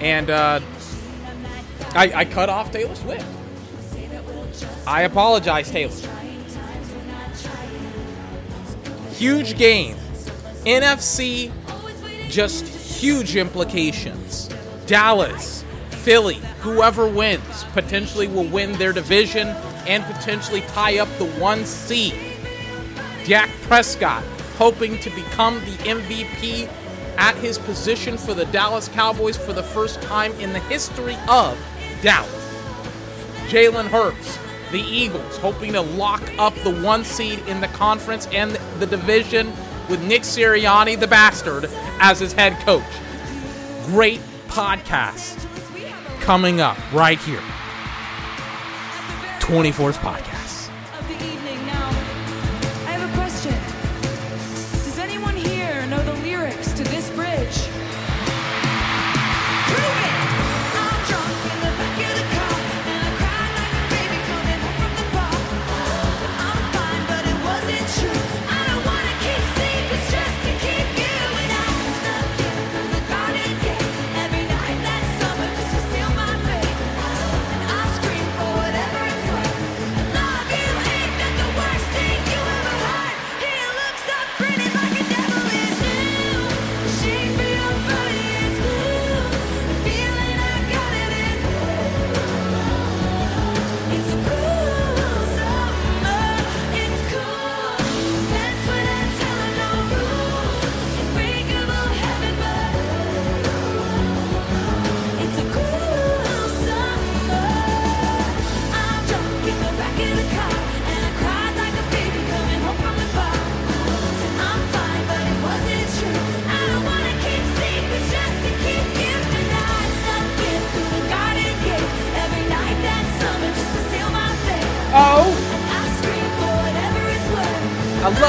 And uh, I, I cut off Taylor Swift. I apologize, Taylor. Huge game. NFC, just huge implications. Dallas, Philly, whoever wins potentially will win their division and potentially tie up the one seed. Dak Prescott hoping to become the MVP at his position for the Dallas Cowboys for the first time in the history of Dallas. Jalen Hurts, the Eagles, hoping to lock up the one seed in the conference and the division with Nick Sirianni, the bastard, as his head coach. Great podcast coming up right here. 24th podcast.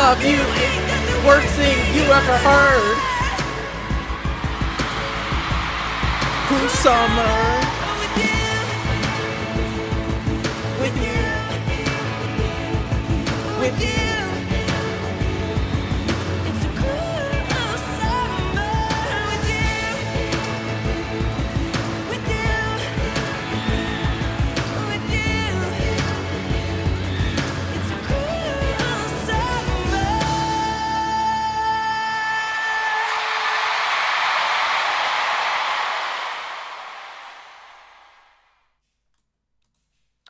Love you. The Worst thing you ever heard. Cool summer With you, with you.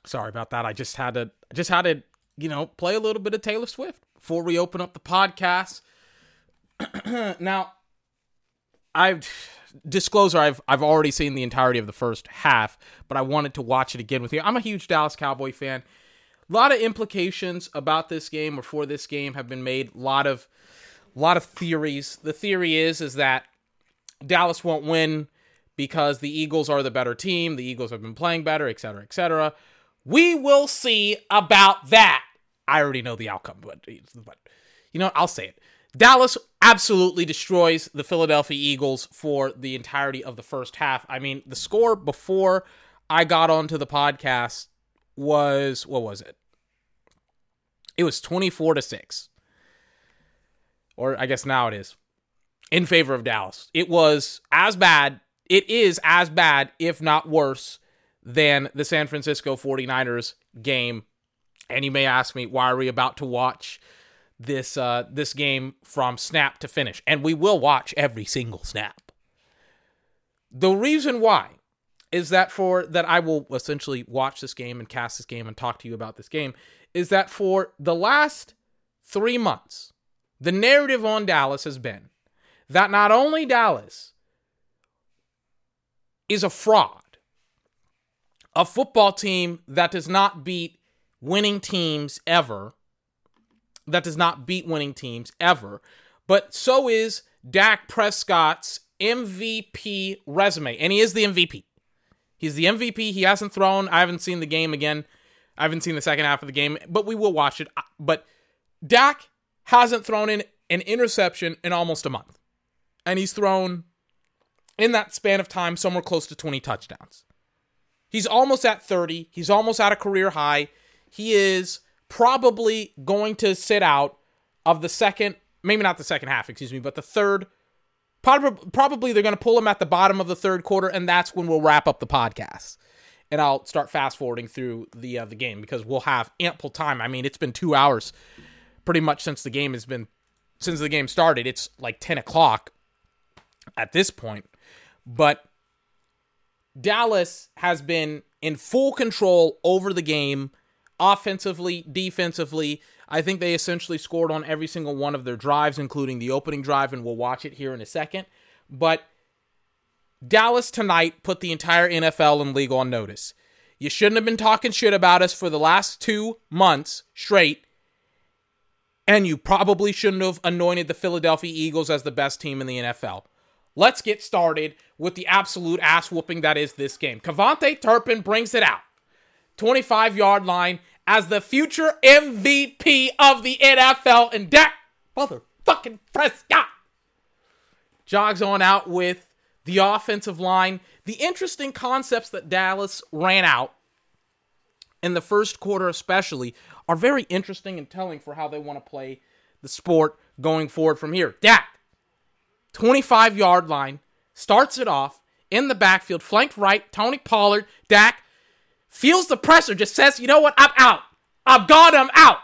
Sorry about that. I just had to just had to, you know, play a little bit of Taylor Swift before we open up the podcast. now, I've disclosure I've I've already seen the entirety of the first half, but I wanted to watch it again with you. I'm a huge Dallas Cowboy fan. A lot of implications about this game or for this game have been made. A lot of a lot of theories. The theory is is that Dallas won't win because the Eagles are the better team. The Eagles have been playing better, et cetera, et cetera. We will see about that. I already know the outcome, but, but you know, I'll say it. Dallas absolutely destroys the Philadelphia Eagles for the entirety of the first half. I mean, the score before I got onto the podcast was what was it? It was 24 to 6. Or I guess now it is in favor of Dallas. It was as bad, it is as bad, if not worse, than the San Francisco 49ers game. And you may ask me, why are we about to watch this uh, this game from snap to finish? And we will watch every single snap. The reason why is that for that I will essentially watch this game and cast this game and talk to you about this game is that for the last three months, the narrative on Dallas has been that not only Dallas is a fraud, a football team that does not beat winning teams ever, that does not beat winning teams ever, but so is Dak Prescott's MVP resume. And he is the MVP. He's the MVP. He hasn't thrown. I haven't seen the game again. I haven't seen the second half of the game, but we will watch it. But Dak hasn't thrown in an interception in almost a month. And he's thrown in that span of time somewhere close to 20 touchdowns. He's almost at 30. He's almost at a career high. He is probably going to sit out of the second maybe not the second half, excuse me, but the third. prob- Probably they're going to pull him at the bottom of the third quarter, and that's when we'll wrap up the podcast. And I'll start fast forwarding through the uh, the game because we'll have ample time. I mean, it's been two hours, pretty much since the game has been since the game started. It's like ten o'clock at this point, but Dallas has been in full control over the game, offensively, defensively. I think they essentially scored on every single one of their drives, including the opening drive, and we'll watch it here in a second. But Dallas tonight put the entire NFL and league on notice. You shouldn't have been talking shit about us for the last two months straight, and you probably shouldn't have anointed the Philadelphia Eagles as the best team in the NFL. Let's get started with the absolute ass whooping that is this game. KaVontae Turpin brings it out. 25 yard line as the future MVP of the NFL and Dak motherfucking Prescott jogs on out with the offensive line. The interesting concepts that Dallas ran out in the first quarter, especially, are very interesting and telling for how they want to play the sport going forward from here. Dak, 25 yard line, starts it off in the backfield, flanked right, Tony Pollard, Dak feels the pressure, just says, you know what, I'm out. I've got him out.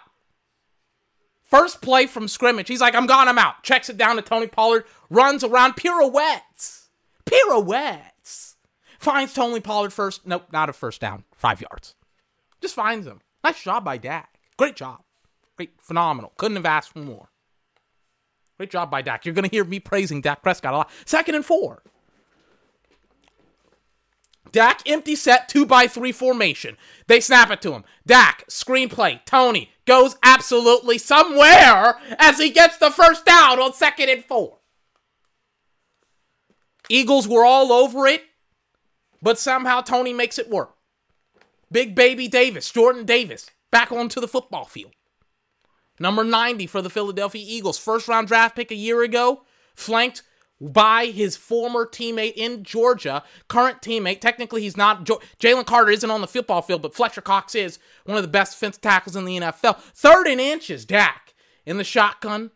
First play from scrimmage, he's like, I'm gone, I'm out. Checks it down to Tony Pollard, runs around, pirouettes. Pirouettes. Finds Tony Pollard first. Nope, not a first down. Five yards. Just finds him. Nice job by Dak. Great job. Great, phenomenal. Couldn't have asked for more. Great job by Dak. You're going to hear me praising Dak Prescott a lot. Second and four. Dak empty set two by three formation. They snap it to him. Dak screenplay. Tony goes absolutely somewhere as he gets the first down on second and four. Eagles were all over it, but somehow Tony makes it work. Big baby Davis, Jordan Davis, back onto the football field. Number 90 for the Philadelphia Eagles, first round draft pick a year ago, flanked by his former teammate in Georgia, current teammate. Technically, he's not. Jalen Carter isn't on the football field, but Fletcher Cox is one of the best defensive tackles in the NFL. Third and inches, Dak in the shotgun.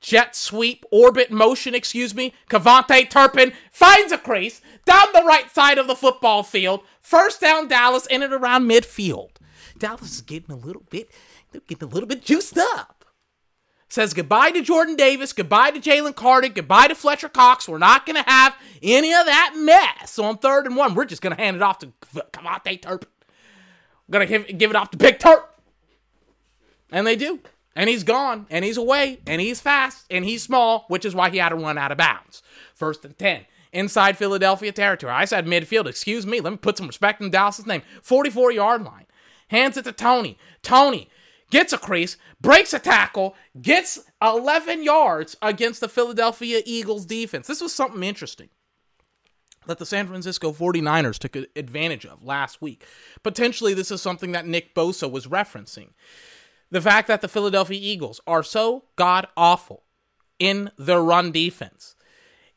Jet sweep, orbit motion, excuse me. KaVontae Turpin finds a crease down the right side of the football field. First down, Dallas in and around midfield. Dallas is getting a little bit, they're getting a little bit juiced up. Says goodbye to Jordan Davis, goodbye to Jalen Carter, goodbye to Fletcher Cox. We're not going to have any of that mess So on third and one. We're just going to hand it off to KaVontae Turpin. We're going to give, give it off to Big Turp. And they do. And he's gone, and he's away, and he's fast, and he's small, which is why he had to run out of bounds. First and 10. Inside Philadelphia territory. I said midfield. Excuse me. Let me put some respect in Dallas's name. 44 yard line. Hands it to Tony. Tony gets a crease, breaks a tackle, gets 11 yards against the Philadelphia Eagles defense. This was something interesting that the San Francisco 49ers took advantage of last week. Potentially, this is something that Nick Bosa was referencing. The fact that the Philadelphia Eagles are so god awful in their run defense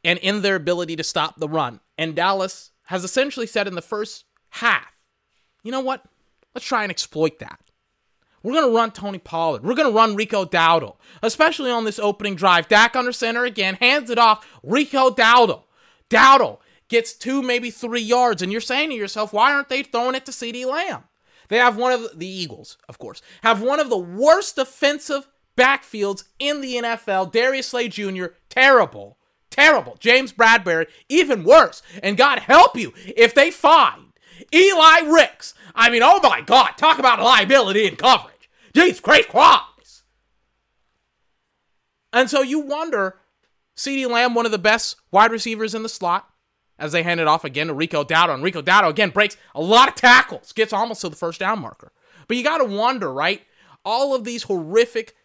and in their ability to stop the run. And Dallas has essentially said in the first half, you know what? Let's try and exploit that. We're going to run Tony Pollard. We're going to run Rico Dowdle, especially on this opening drive. Dak under center again, hands it off. Rico Dowdle. Dowdle gets two, maybe three yards. And you're saying to yourself, why aren't they throwing it to CeeDee Lamb? They have one of the Eagles, of course, have one of the worst defensive backfields in the NFL. Darius Slay Jr., terrible, terrible. James Bradberry, even worse. And God help you if they find Eli Ricks. I mean, oh my God, talk about liability and coverage. Jeez, great Christ. And so you wonder, CeeDee Lamb, one of the best wide receivers in the slot, as they hand it off again to Rico Dowdle. And Rico Dowdle again breaks a lot of tackles, gets almost to the first down marker. But you got to wonder, right? All of these horrific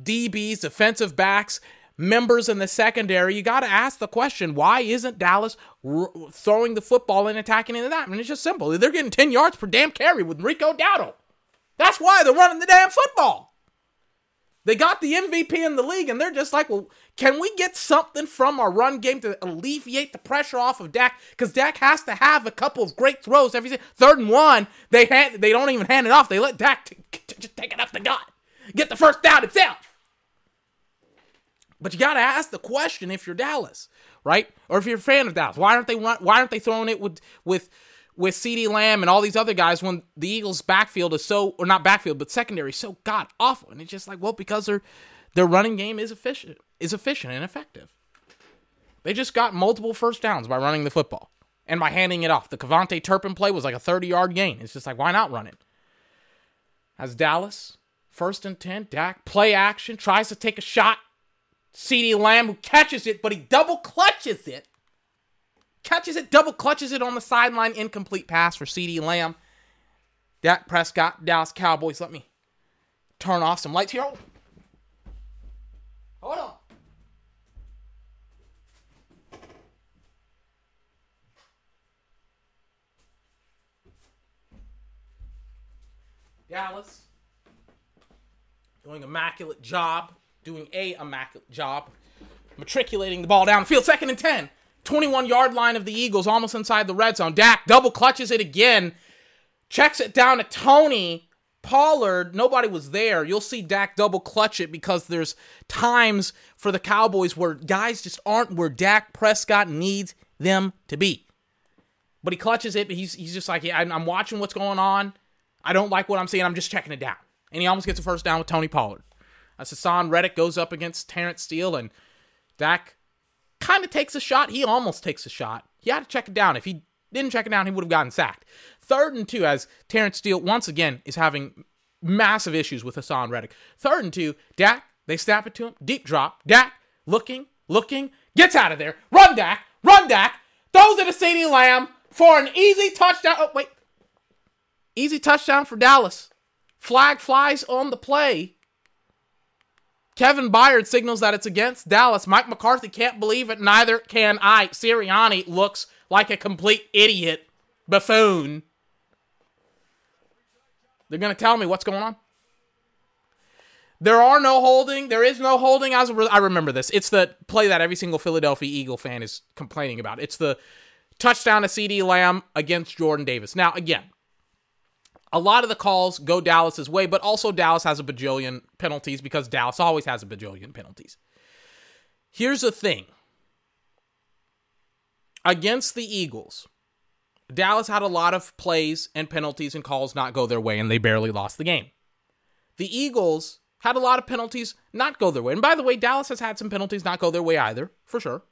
DBs, defensive backs, members in the secondary, you got to ask the question why isn't Dallas r- throwing the football and attacking into that? I mean, it's just simple. They're getting 10 yards per damn carry with Rico Dowdle. That's why they're running the damn football. They got the MVP in the league, and they're just like, well, can we get something from our run game to alleviate the pressure off of Dak? Because Dak has to have a couple of great throws every third and one. They hand, they don't even hand it off. They let Dak t- t- just take it up the gut, get the first down himself. But you got to ask the question if you're Dallas, right? Or if you're a fan of Dallas, why aren't they why aren't they throwing it with with with CeeDee Lamb and all these other guys when the Eagles backfield is so or not backfield but secondary is so god awful? And it's just like, well, because their their running game is efficient is efficient and effective. They just got multiple first downs by running the football and by handing it off. The KaVontae Turpin play was like a 30 yard gain. It's just like, why not run it? As Dallas, first and 10, Dak, play action, tries to take a shot. CeeDee Lamb, who catches it, but he double clutches it. Catches it, double clutches it on the sideline. Incomplete pass for CeeDee Lamb. Dak Prescott, Dallas Cowboys. Let me turn off some lights here. Hold on. Dallas doing immaculate job, doing a immaculate job, matriculating the ball down the field, second and 10. 21 yard line of the Eagles, almost inside the red zone. Dak double clutches it again, checks it down to Tony Pollard. Nobody was there. You'll see Dak double clutch it because there's times for the Cowboys where guys just aren't where Dak Prescott needs them to be. But he clutches it. But he's, he's just like, yeah, I'm I'm watching what's going on. I don't like what I'm seeing. I'm just checking it down. And he almost gets a first down with Tony Pollard. As Haason Reddick goes up against Terence Steele, and Dak kind of takes a shot. He almost takes a shot. He had to check it down. If he didn't check it down, he would have gotten sacked. Third and two, as Terence Steele once again is having massive issues with Haason Reddick. Third and two, Dak, they snap it to him. Deep drop. Dak looking, looking, gets out of there. Run, Dak. Run, Dak. Throws it to CeeDee Lamb for an easy touchdown. Oh, wait. Easy touchdown for Dallas. Flag flies on the play. Kevin Byard signals that it's against Dallas. Mike McCarthy can't believe it. Neither can I. Sirianni looks like a complete idiot buffoon. They're going to tell me what's going on. There are no holding. There is no holding. As re- I remember this. It's the play that every single Philadelphia Eagle fan is complaining about. It's the touchdown to CeeDee Lamb against Jordan Davis. Now, again, a lot of the calls go Dallas's way, but also Dallas has a bajillion penalties because Dallas always has a bajillion penalties. Here's the thing against the Eagles, Dallas had a lot of plays and penalties and calls not go their way, and they barely lost the game. The Eagles had a lot of penalties not go their way. And by the way, Dallas has had some penalties not go their way either, for sure.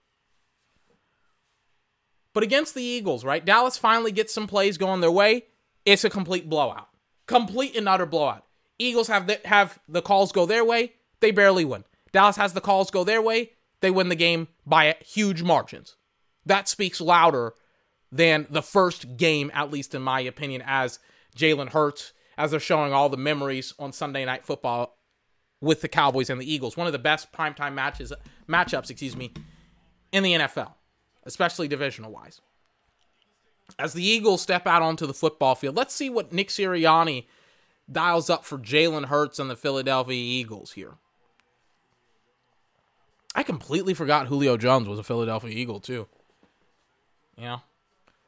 But against the Eagles, right? Dallas finally gets some plays going their way. It's a complete blowout. Complete and utter blowout. Eagles have the, have the calls go their way. They barely win. Dallas has the calls go their way. They win the game by huge margins. That speaks louder than the first game, at least in my opinion, as Jalen Hurts, as they're showing all the memories on Sunday Night Football with the Cowboys and the Eagles. One of the best primetime matches matchups, excuse me, in the NFL, especially divisional wise. As the Eagles step out onto the football field, let's see what Nick Sirianni dials up for Jalen Hurts and the Philadelphia Eagles here. I completely forgot Julio Jones was a Philadelphia Eagle too. You know,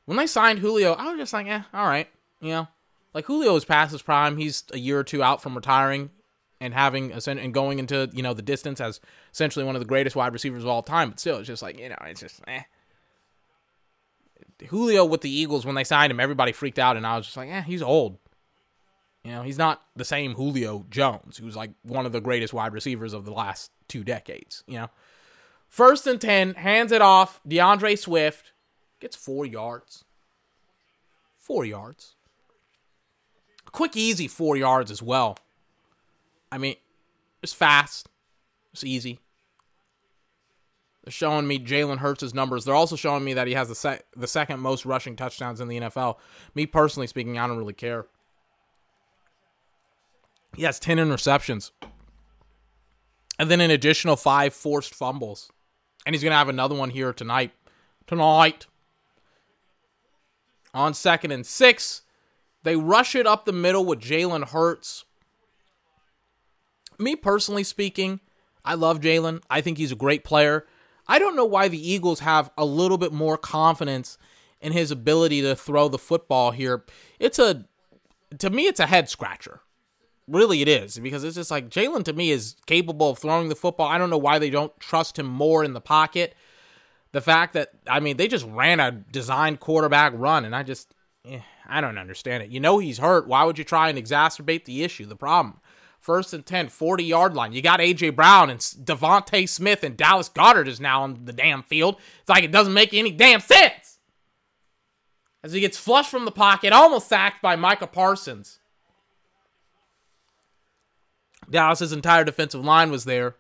when they signed Julio, I was just like, eh, all right. You know, like Julio is past his prime. He's a year or two out from retiring and having and going into you know the distance as essentially one of the greatest wide receivers of all time. But still, it's just like you know, it's just eh. Julio with the Eagles when they signed him, everybody freaked out, and I was just like, eh, he's old. You know, he's not the same Julio Jones, who's like one of the greatest wide receivers of the last two decades. You know, first and ten, hands it off. DeAndre Swift gets four yards. Four yards. Quick, easy four yards as well. I mean, it's fast. It's easy. Showing me Jalen Hurts' numbers. They're also showing me that he has the sec- the second most rushing touchdowns in the NFL. Me personally speaking, I don't really care. He has 10 interceptions. And then an additional five forced fumbles. And he's going to have another one here tonight. Tonight. On second and six, they rush it up the middle with Jalen Hurts. Me personally speaking, I love Jalen. I think he's a great player. I don't know why the Eagles have a little bit more confidence in his ability to throw the football here. It's a, to me, it's a head scratcher. Really, it is because it's just like Jalen to me is capable of throwing the football. I don't know why they don't trust him more in the pocket. The fact that I mean they just ran a designed quarterback run, and I just eh, I don't understand it. You know he's hurt. Why would you try and exacerbate the issue, the problem? First and 10, 40 yard line. You got A.J. Brown and DeVonta Smith and Dallas Goedert is now on the damn field. It's like it doesn't make any damn sense. As he gets flushed from the pocket, almost sacked by Micah Parsons. Dallas's entire defensive line was there.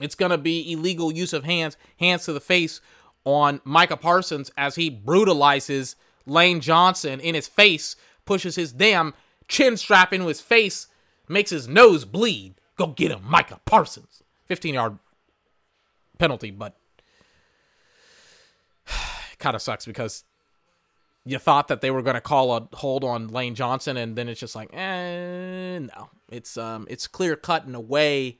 It's going to be illegal use of hands, hands to the face on Micah Parsons as he brutalizes Lane Johnson in his face, pushes his damn chin strap into his face, makes his nose bleed. Go get him, Micah Parsons. 15 yard penalty, but it kind of sucks because you thought that they were going to call a hold on Lane Johnson, and then it's just like, eh, no. It's um, it's clear cut in a way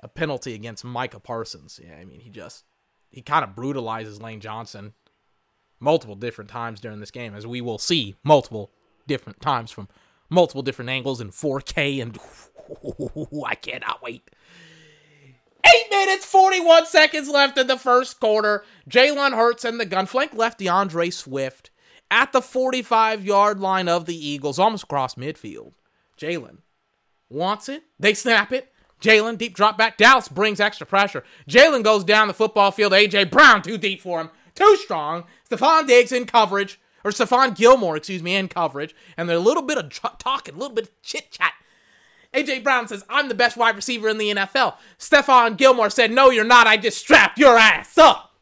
a penalty against Micah Parsons. Yeah, I mean, he just he kind of brutalizes Lane Johnson multiple different times during this game, as we will see multiple different times from multiple different angles in 4K, and I cannot wait. Eight minutes, 41 seconds left in the first quarter. Jalen Hurts and the gunflank left DeAndre Swift at the 45 yard line of the Eagles, almost across midfield. Jalen wants it. They snap it. Jalen, deep drop back. Dallas brings extra pressure. Jalen goes down the football field. A.J. Brown, too deep for him. Too strong. Stephon Diggs in coverage. Or Stephon Gilmore, excuse me, in coverage. And there's a little bit of tr- talking, a little bit of chit chat. A.J. Brown says, I'm the best wide receiver in the NFL. Stephon Gilmore said, No, you're not. I just strapped your ass up.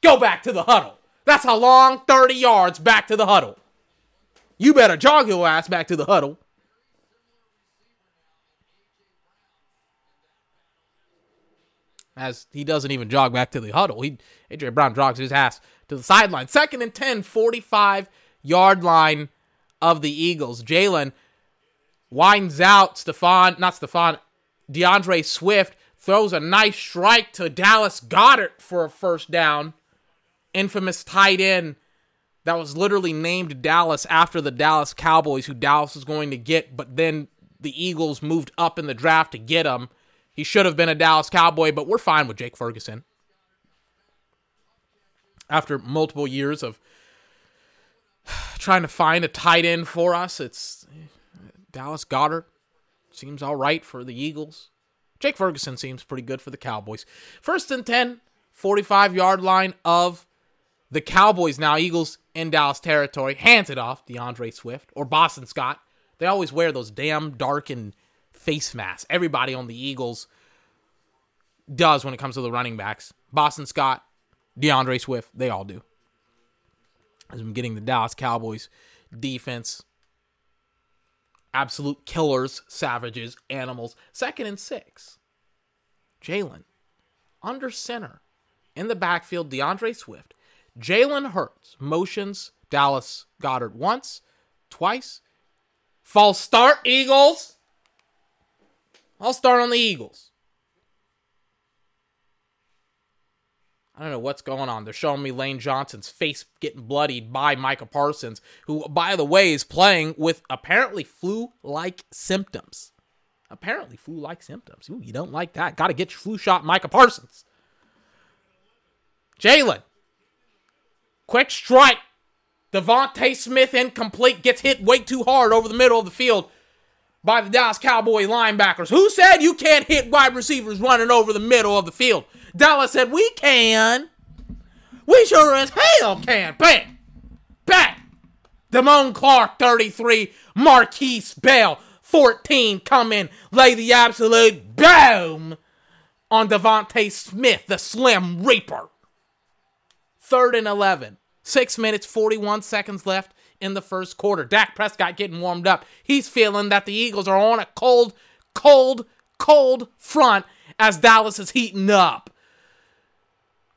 Go back to the huddle. That's a long 30 yards back to the huddle. You better jog your ass back to the huddle. As he doesn't even jog back to the huddle. He AJ Brown jogs his ass to the sideline. Second and 10, 45 yard line of the Eagles. Jalen winds out Stephon, not Stephon, DeAndre Swift throws a nice strike to Dallas Goedert for a first down. Infamous tight end that was literally named Dallas after the Dallas Cowboys, who Dallas was going to get, but then the Eagles moved up in the draft to get him. He should have been a Dallas Cowboy, but we're fine with Jake Ferguson. After multiple years of trying to find a tight end for us, it's Dallas Goedert seems all right for the Eagles. Jake Ferguson seems pretty good for the Cowboys. First and 10, 45 yard line of the Cowboys now. Eagles in Dallas territory. Hands it off, DeAndre Swift or Boston Scott. They always wear those damn darkened face masks. Everybody on the Eagles does when it comes to the running backs. Boston Scott, DeAndre Swift, they all do. As I'm getting the Dallas Cowboys defense absolute killers, savages, animals. Second and six. Jalen under center in the backfield. DeAndre Swift. Jalen Hurts motions Dallas Goedert once, twice. False start, Eagles. I'll start on the Eagles. I don't know what's going on. They're showing me Lane Johnson's face getting bloodied by Micah Parsons, who, by the way, is playing with apparently flu like symptoms. Apparently, flu like symptoms. Ooh, you don't like that. Got to get your flu shot, Micah Parsons. Jalen. Quick strike. DeVonta Smith incomplete. Gets hit way too hard over the middle of the field by the Dallas Cowboy linebackers. Who said you can't hit wide receivers running over the middle of the field? Dallas said, We can. We sure as hell can. Bang! Bang! Damone Clark, 33. Markquese Bell, 14. Come in, lay the absolute boom on DeVonta Smith, the Slim Reaper. Third and 11. Six minutes, 41 seconds left in the first quarter. Dak Prescott getting warmed up. He's feeling that the Eagles are on a cold, cold, cold front as Dallas is heating up.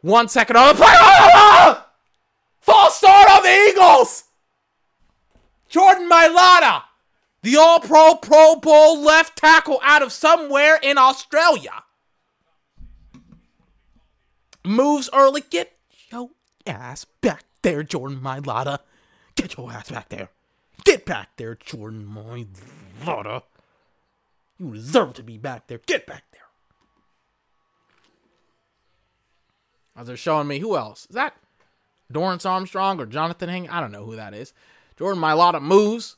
One second oh, oh, oh, on the play. False start of the Eagles. Jordan Mailata, the All Pro Pro Bowl left tackle out of somewhere in Australia, moves early. Get your ass back there, Jordan Mailata. Get your ass back there. Get back there, Jordan Mailata. You deserve to be back there. Get back there. As they're showing me, who else? Is that Dorance Armstrong or Jonathan Hing? I don't know who that is. Jordan Mailata moves.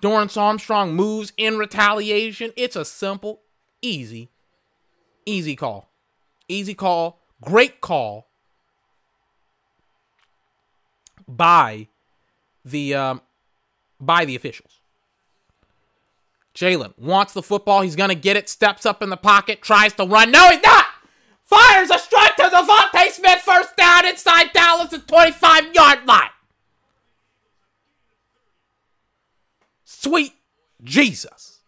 Dorance Armstrong moves in retaliation. It's a simple, easy, easy call. Easy call. Great call by the um, by the officials. Jalen wants the football. He's gonna get it. Steps up in the pocket. Tries to run. No, he's not. Fires a strike to DeVonta Smith. First down inside Dallas 25 yard line. Sweet Jesus.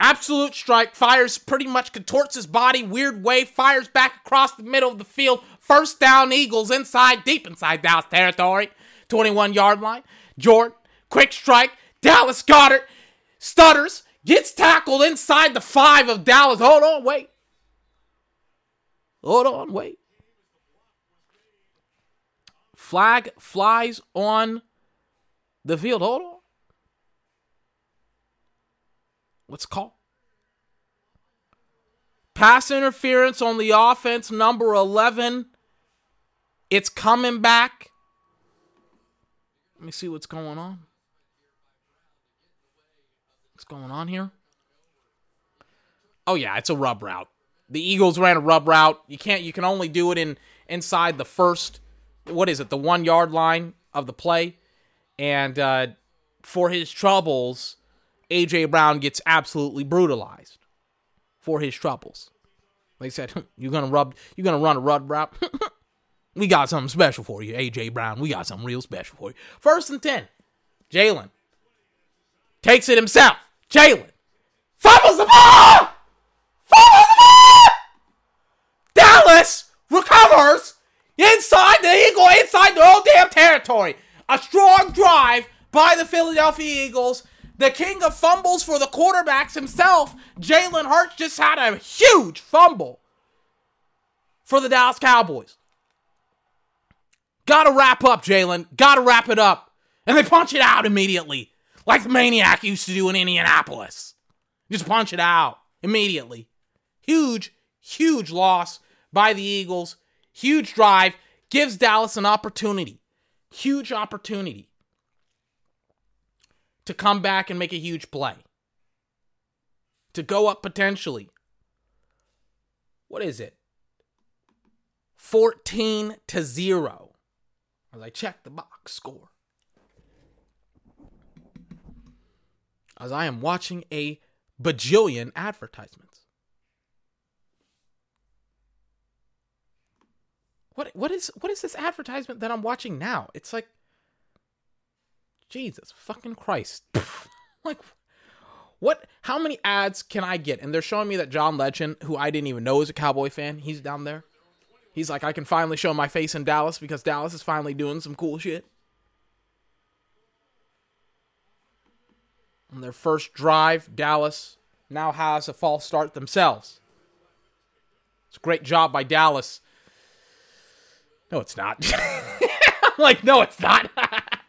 Absolute strike. Fires pretty much contorts his body weird way. Fires back across the middle of the field. First down, Eagles inside, deep inside Dallas territory. 21 yard line. Jordan, quick strike. Dallas Goedert stutters, gets tackled inside the five of Dallas. Hold on, wait. Hold on, wait. Flag flies on the field. Hold on. What's called? Pass interference on the offense, number 11. It's coming back. Let me see what's going on. What's going on here? Oh yeah, it's a rub route. The Eagles ran a rub route. You can't you can only do it in inside the first what is it, the 1 yard line of the play. And uh for his troubles, AJ Brown gets absolutely brutalized for his troubles. They said, "You're gonna rub, you're gonna run a rub route. we got something special for you, AJ Brown. We got something real special for you." First and ten, Jalen takes it himself. Jalen fumbles the ball. Fumbles the ball. Dallas inside the Eagle, inside the whole damn territory. A strong drive by the Philadelphia Eagles. The king of fumbles for the quarterbacks himself, Jalen Hurts, just had a huge fumble for the Dallas Cowboys. Gotta wrap up, Jalen. Gotta wrap it up. And they punch it out immediately, like the Maniac used to do in Indianapolis. Just punch it out immediately. Huge, huge loss by the Eagles. Huge drive. Gives Dallas an opportunity. Huge opportunity to come back and make a huge play. To go up potentially. What is it? 14 to 0. As I check the box score. As I am watching a bajillion advertisements. What what is what is this advertisement that I'm watching now? It's like Jesus fucking Christ. like what how many ads can I get? And they're showing me that John Legend, who I didn't even know is a cowboy fan, he's down there. He's like, I can finally show my face in Dallas because Dallas is finally doing some cool shit. On their first drive, Dallas now has a false start themselves. It's a great job by Dallas. No, it's not. Like, no, it's not.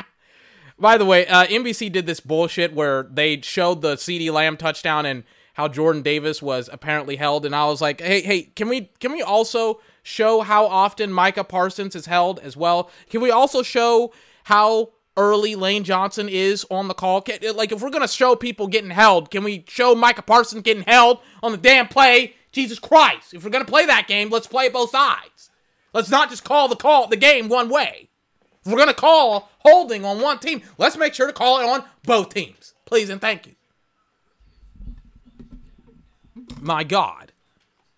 By the way, uh, NBC did this bullshit where they showed the CeeDee Lamb touchdown and how Jordan Davis was apparently held, and I was like, hey, hey, can we can we also show how often Micah Parsons is held as well? Can we also show how early Lane Johnson is on the call? Can, like, if we're gonna show people getting held, can we show Micah Parsons getting held on the damn play? Jesus Christ! If we're gonna play that game, let's play both sides. Let's not just call the call the game one way. If we're gonna call holding on one team, let's make sure to call it on both teams. Please and thank you. My God.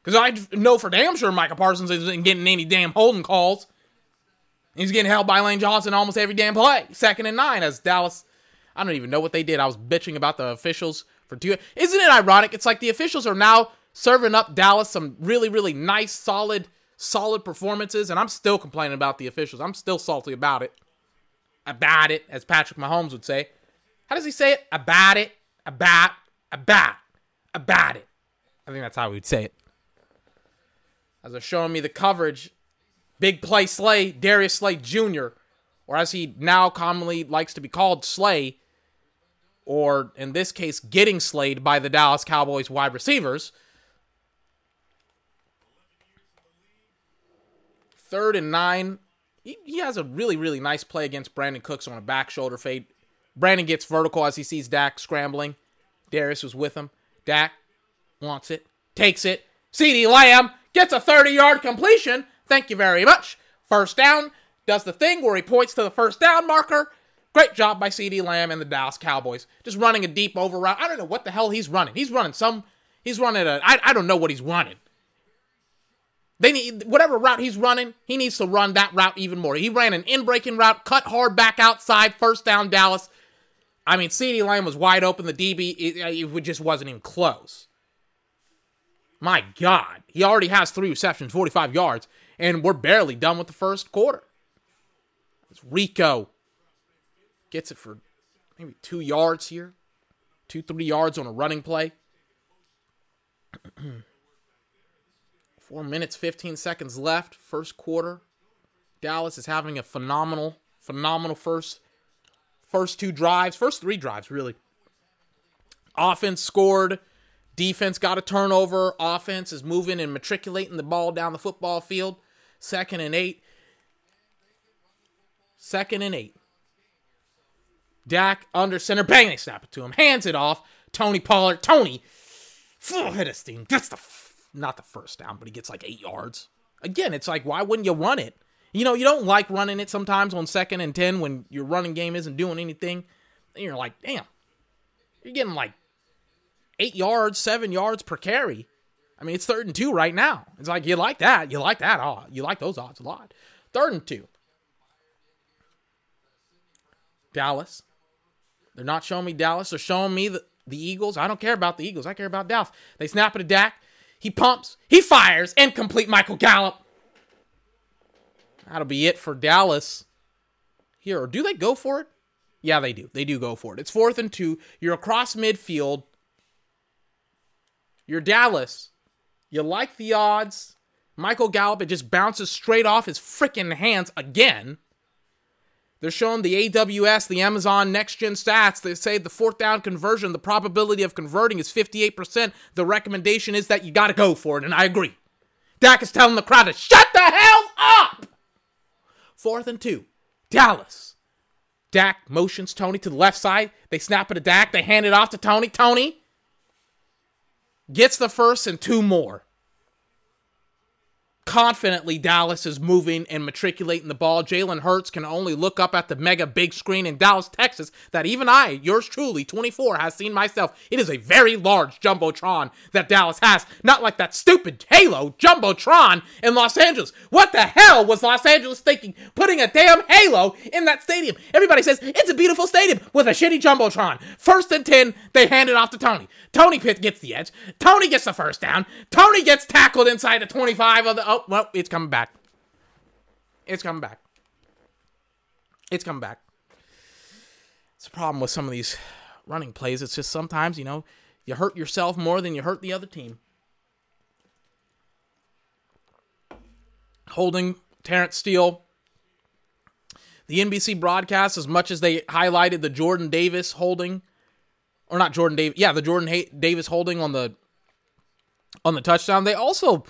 Because I know for damn sure Micah Parsons isn't getting any damn holding calls. He's getting held by Lane Johnson almost every damn play. Second and nine as Dallas. I don't even know what they did. I was bitching about the officials for two. Isn't it ironic? It's like the officials are now serving up Dallas some really, really nice, solid, solid performances, and I'm still complaining about the officials. I'm still salty about it. About it, as Patrick Mahomes would say. How does he say it? About it, about, about, about it. I think that's how we would say it. As they're showing me the coverage, big play Slay, Darius Slay Jr., or as he now commonly likes to be called, Slay, or in this case, getting slayed by the Dallas Cowboys wide receivers. Third and nine. He, he has a really, really nice play against Brandin Cooks on a back shoulder fade. Brandon gets vertical as he sees Dak scrambling. Darius was with him. Dak wants it, takes it. CeeDee Lamb gets a 30 yard completion. Thank you very much. First down, does the thing where he points to the first down marker. Great job by CeeDee Lamb and the Dallas Cowboys. Just running a deep over route. I don't know what the hell he's running. He's running some, he's running a, I, I don't know what he's running. They need whatever route he's running, he needs to run that route even more. He ran an in-breaking route, cut hard back outside, first down Dallas. I mean, CeeDee Lamb was wide open. The DB, it, it just wasn't even close. My God, he already has three receptions, 45 yards, and we're barely done with the first quarter. It's Rico gets it for maybe two yards here, two, three yards on a running play. Four minutes, 15 seconds left, first quarter. Dallas is having a phenomenal, phenomenal first first two drives, first three drives, really. Offense scored, defense got a turnover, offense is moving and matriculating the ball down the football field. Second and eight. Second and eight. Dak under center, bang, they snap it to him, hands it off. Tony Pollard, Tony, full hit his team. Gets the not the first down, but he gets like eight yards. Again, it's like why wouldn't you run it? You know, you don't like running it sometimes on second and ten when your running game isn't doing anything. And you're like, damn, you're getting like eight yards, seven yards per carry. I mean, it's third and two right now. It's like you like that. You like that odd. You like those odds a lot. Third and two. Dallas. They're not showing me Dallas. They're showing me the, the Eagles. I don't care about the Eagles. I care about Dallas. They snap it to Dak. He pumps. He fires. Incomplete Michael Gallup. That'll be it for Dallas. Here, or do they go for it? Yeah, they do. They do go for it. It's fourth and two. You're across midfield. You're Dallas. You like the odds. Michael Gallup, it just bounces straight off his freaking hands again. They're showing the AWS, the Amazon Next Gen stats. They say the fourth down conversion, the probability of converting is 58%. The recommendation is that you got to go for it, and I agree. Dak is telling the crowd to shut the hell up. Fourth and two. Dallas. Dak motions Tony to the left side. They snap it to Dak. They hand it off to Tony. Tony gets the first and two more. Confidently, Dallas is moving and matriculating the ball. Jalen Hurts can only look up at the mega big screen in Dallas, Texas, that even I, yours truly, 24, has seen myself. It is a very large Jumbotron that Dallas has. Not like that stupid Halo Jumbotron in Los Angeles. What the hell was Los Angeles thinking putting a damn Halo in that stadium? Everybody says it's a beautiful stadium with a shitty Jumbotron. First and 10, they hand it off to Tony. Tony Pitt gets the edge. Tony gets the first down. Tony gets tackled inside the 25 of the. Oh, well, it's coming back. It's coming back. It's coming back. It's a problem with some of these running plays. It's just sometimes, you know, you hurt yourself more than you hurt the other team. Holding Terence Steele. The NBC broadcast, as much as they highlighted the Jordan Davis holding, or not Jordan Davis, yeah, the Jordan Davis holding on the on the touchdown, they also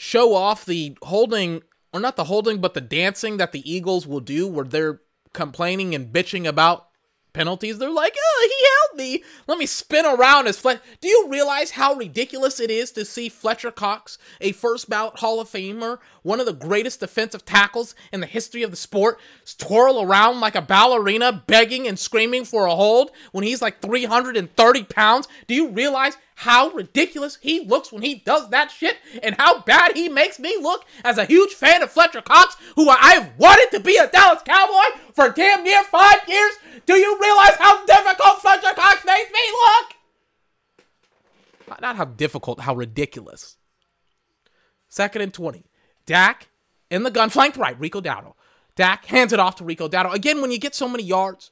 show off the holding, or not the holding, but the dancing that the Eagles will do, where they're complaining and bitching about penalties. They're like, oh, he held me. Let me spin around as Fletcher. Do you realize how ridiculous it is to see Fletcher Cox, a first ballot Hall of Famer, one of the greatest defensive tackles in the history of the sport, twirl around like a ballerina, begging and screaming for a hold when he's like 330 pounds? Do you realize how ridiculous he looks when he does that shit and how bad he makes me look as a huge fan of Fletcher Cox, who I've wanted to be a Dallas Cowboy for damn near five years? Do you realize how difficult Fletcher Cox makes me look? Not how difficult, how ridiculous. Second and 20. Dak in the gun, flanked right, Rico Dowdle. Dak hands it off to Rico Dowdle. Again, when you get so many yards,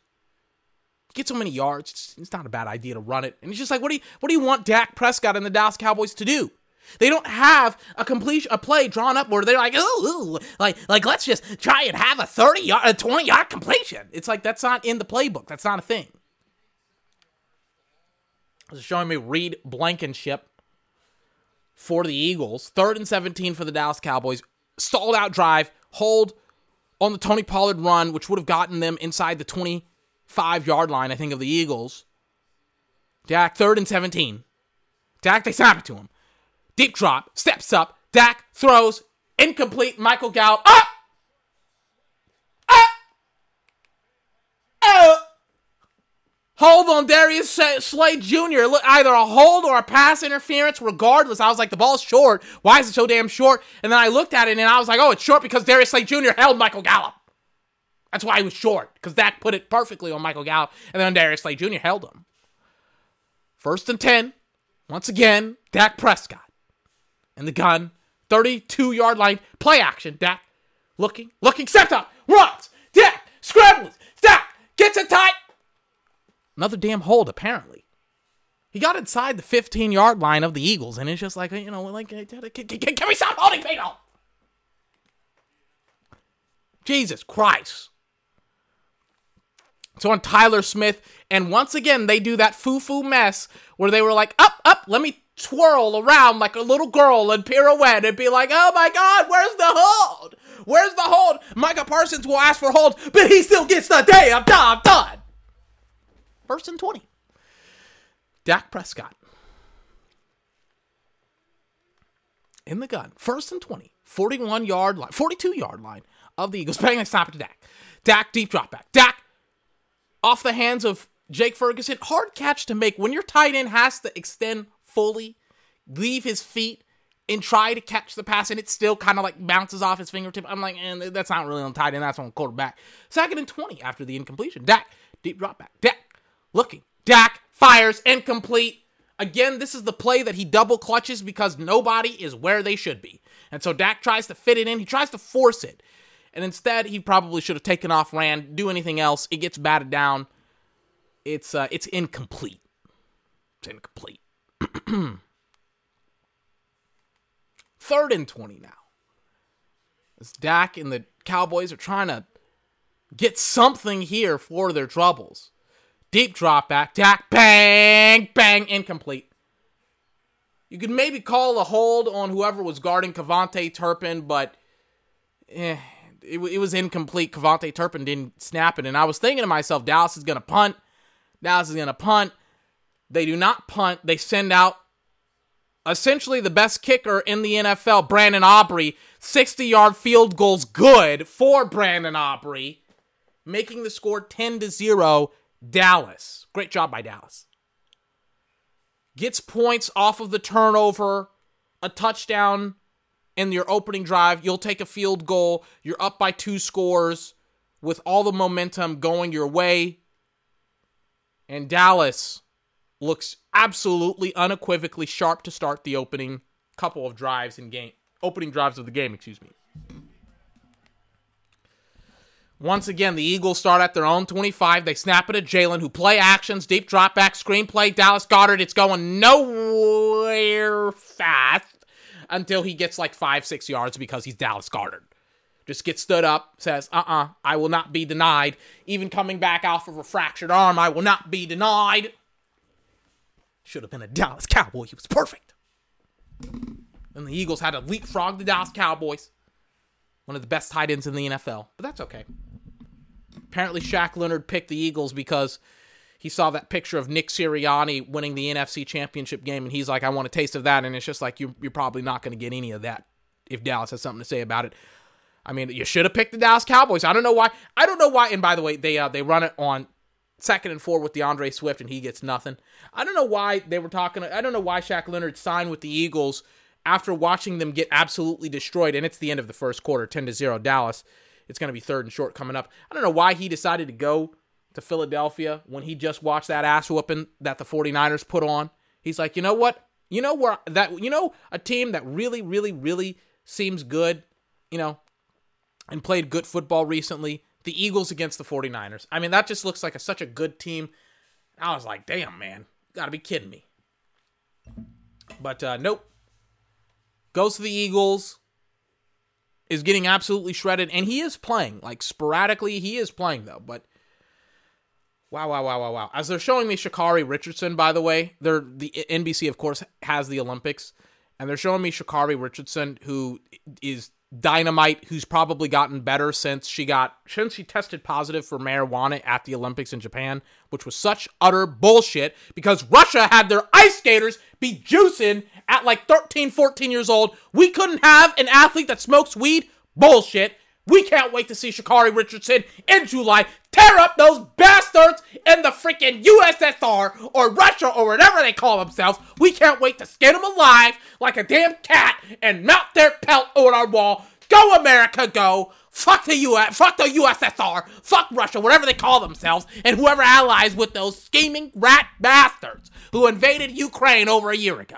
get so many yards, it's, it's not a bad idea to run it. And it's just like, what do you what do you want Dak Prescott and the Dallas Cowboys to do? They don't have a completion, a play drawn up where they're like, ooh, ooh, like, like let's just try and have a thirty yard, a twenty yard completion. It's like that's not in the playbook. That's not a thing. Is showing me Reed Blankenship for the Eagles. Third and 17 for the Dallas Cowboys. Stalled out drive, hold on the Tony Pollard run, which would have gotten them inside the 25 yard line, I think, of the Eagles. Dak, third and 17. Dak, they snap it to him. Deep drop, steps up. Dak throws, incomplete. Michael Gallup, up! Up! Oh! Hold on Darius Slay Jr. Look, Either a hold or a pass interference. Regardless, I was like, the ball's short. Why is it so damn short? And then I looked at it and I was like, oh, it's short because Darius Slay Jr. held Michael Gallup. That's why he was short because Dak put it perfectly on Michael Gallup, and then Darius Slay Jr. held him. First and ten. Once again, Dak Prescott in the gun, 32 yard line, play action. Dak looking, looking, steps up, runs. Dak scrambles. Dak gets it tight. Another damn hold, apparently. He got inside the 15 yard line of the Eagles, and it's just like, you know, like, uh, can, can, can, can we stop holding people? Jesus Christ. So on Tyler Smith, and once again, they do that foo foo mess where they were like, up, up, let me twirl around like a little girl and pirouette and be like, oh my God, where's the hold? Where's the hold? Micah Parsons will ask for hold, but he still gets the day. I'm done. First and 20. Dak Prescott. In the gun. First and 20. 41 yard line, 42 yard line of the Eagles. Bang, they stop it to Dak. Dak, deep drop back. Dak off the hands of Jake Ferguson. Hard catch to make when your tight end has to extend fully, leave his feet, and try to catch the pass, and it still kind of like bounces off his fingertip. I'm like, eh, and that's not really on tight end. That's on quarterback. Second and 20 after the incompletion. Dak, deep drop back. Dak, looking. Dak fires, incomplete. Again, this is the play that he double clutches because nobody is where they should be. And so Dak tries to fit it in. He tries to force it. And instead, he probably should have taken off, ran, do anything else. It gets batted down. It's uh, it's incomplete. It's incomplete. Third and 20 now. As Dak and the Cowboys are trying to get something here for their troubles. Deep drop back. Dak, bang, bang, incomplete. You could maybe call a hold on whoever was guarding KaVontae Turpin, but eh, it, it was incomplete. KaVontae Turpin didn't snap it. And I was thinking to myself, Dallas is going to punt. Dallas is going to punt. They do not punt. They send out essentially the best kicker in the NFL, Brandon Aubrey. 60 yard field goals good for Brandon Aubrey, making the score 10 to 0 Dallas. Great job by Dallas. Gets points off of the turnover, a touchdown in your opening drive. You'll take a field goal. You're up by two scores with all the momentum going your way. And Dallas looks absolutely unequivocally sharp to start the opening couple of drives in game opening drives of the game, excuse me. Once again, the Eagles start at their own 25. They snap it at Jalen, who play actions, deep drop back, screenplay, Dallas Goedert. It's going nowhere fast until he gets like five, six yards because he's Dallas Goedert. Just gets stood up, says, uh uh I will not be denied. Even coming back off of a fractured arm, I will not be denied. Should have been a Dallas Cowboy. He was perfect. And the Eagles had to leapfrog the Dallas Cowboys. One of the best tight ends in the NFL. But that's okay. Apparently, Shaq Leonard picked the Eagles because he saw that picture of Nick Sirianni winning the NFC Championship game, and he's like, I want a taste of that. And it's just like, you, you're probably not going to get any of that if Dallas has something to say about it. I mean, you should have picked the Dallas Cowboys. I don't know why. I don't know why. And by the way, they uh, they run it on second and four with D'Andre Swift, and he gets nothing. I don't know why they were talking. I don't know why Shaq Leonard signed with the Eagles after watching them get absolutely destroyed. And it's the end of the first quarter, ten to zero Dallas. It's going to be third and short coming up. I don't know why he decided to go to Philadelphia when he just watched that ass whooping that the 49ers put on. He's like, you know what? You know where that you know a team that really, really, really seems good, you know, and played good football recently. The Eagles against the 49ers. I mean, that just looks like a, such a good team. I was like, damn, man. Gotta be kidding me. But uh, nope. Goes to the Eagles. Is getting absolutely shredded. And he is playing. Like, sporadically, he is playing, though. But Wow, wow, wow, wow, wow. As they're showing me Sha'Carri Richardson, by the way, they're the NBC, of course, has the Olympics, and they're showing me Sha'Carri Richardson, who is dynamite, who's probably gotten better since she got since she tested positive for marijuana at the Olympics in Japan, which was such utter bullshit because Russia had their ice skaters be juicing at like 13, 14 years old. We couldn't have an athlete that smokes weed. Bullshit. We can't wait to see Sha'Carri Richardson in July tear up those bastards in the freaking USSR or Russia or whatever they call themselves. We can't wait to skin them alive like a damn cat and mount their pelt on our wall. Go America, go! Fuck the US, fuck the USSR, fuck Russia, whatever they call themselves, and whoever allies with those scheming rat bastards who invaded Ukraine over a year ago.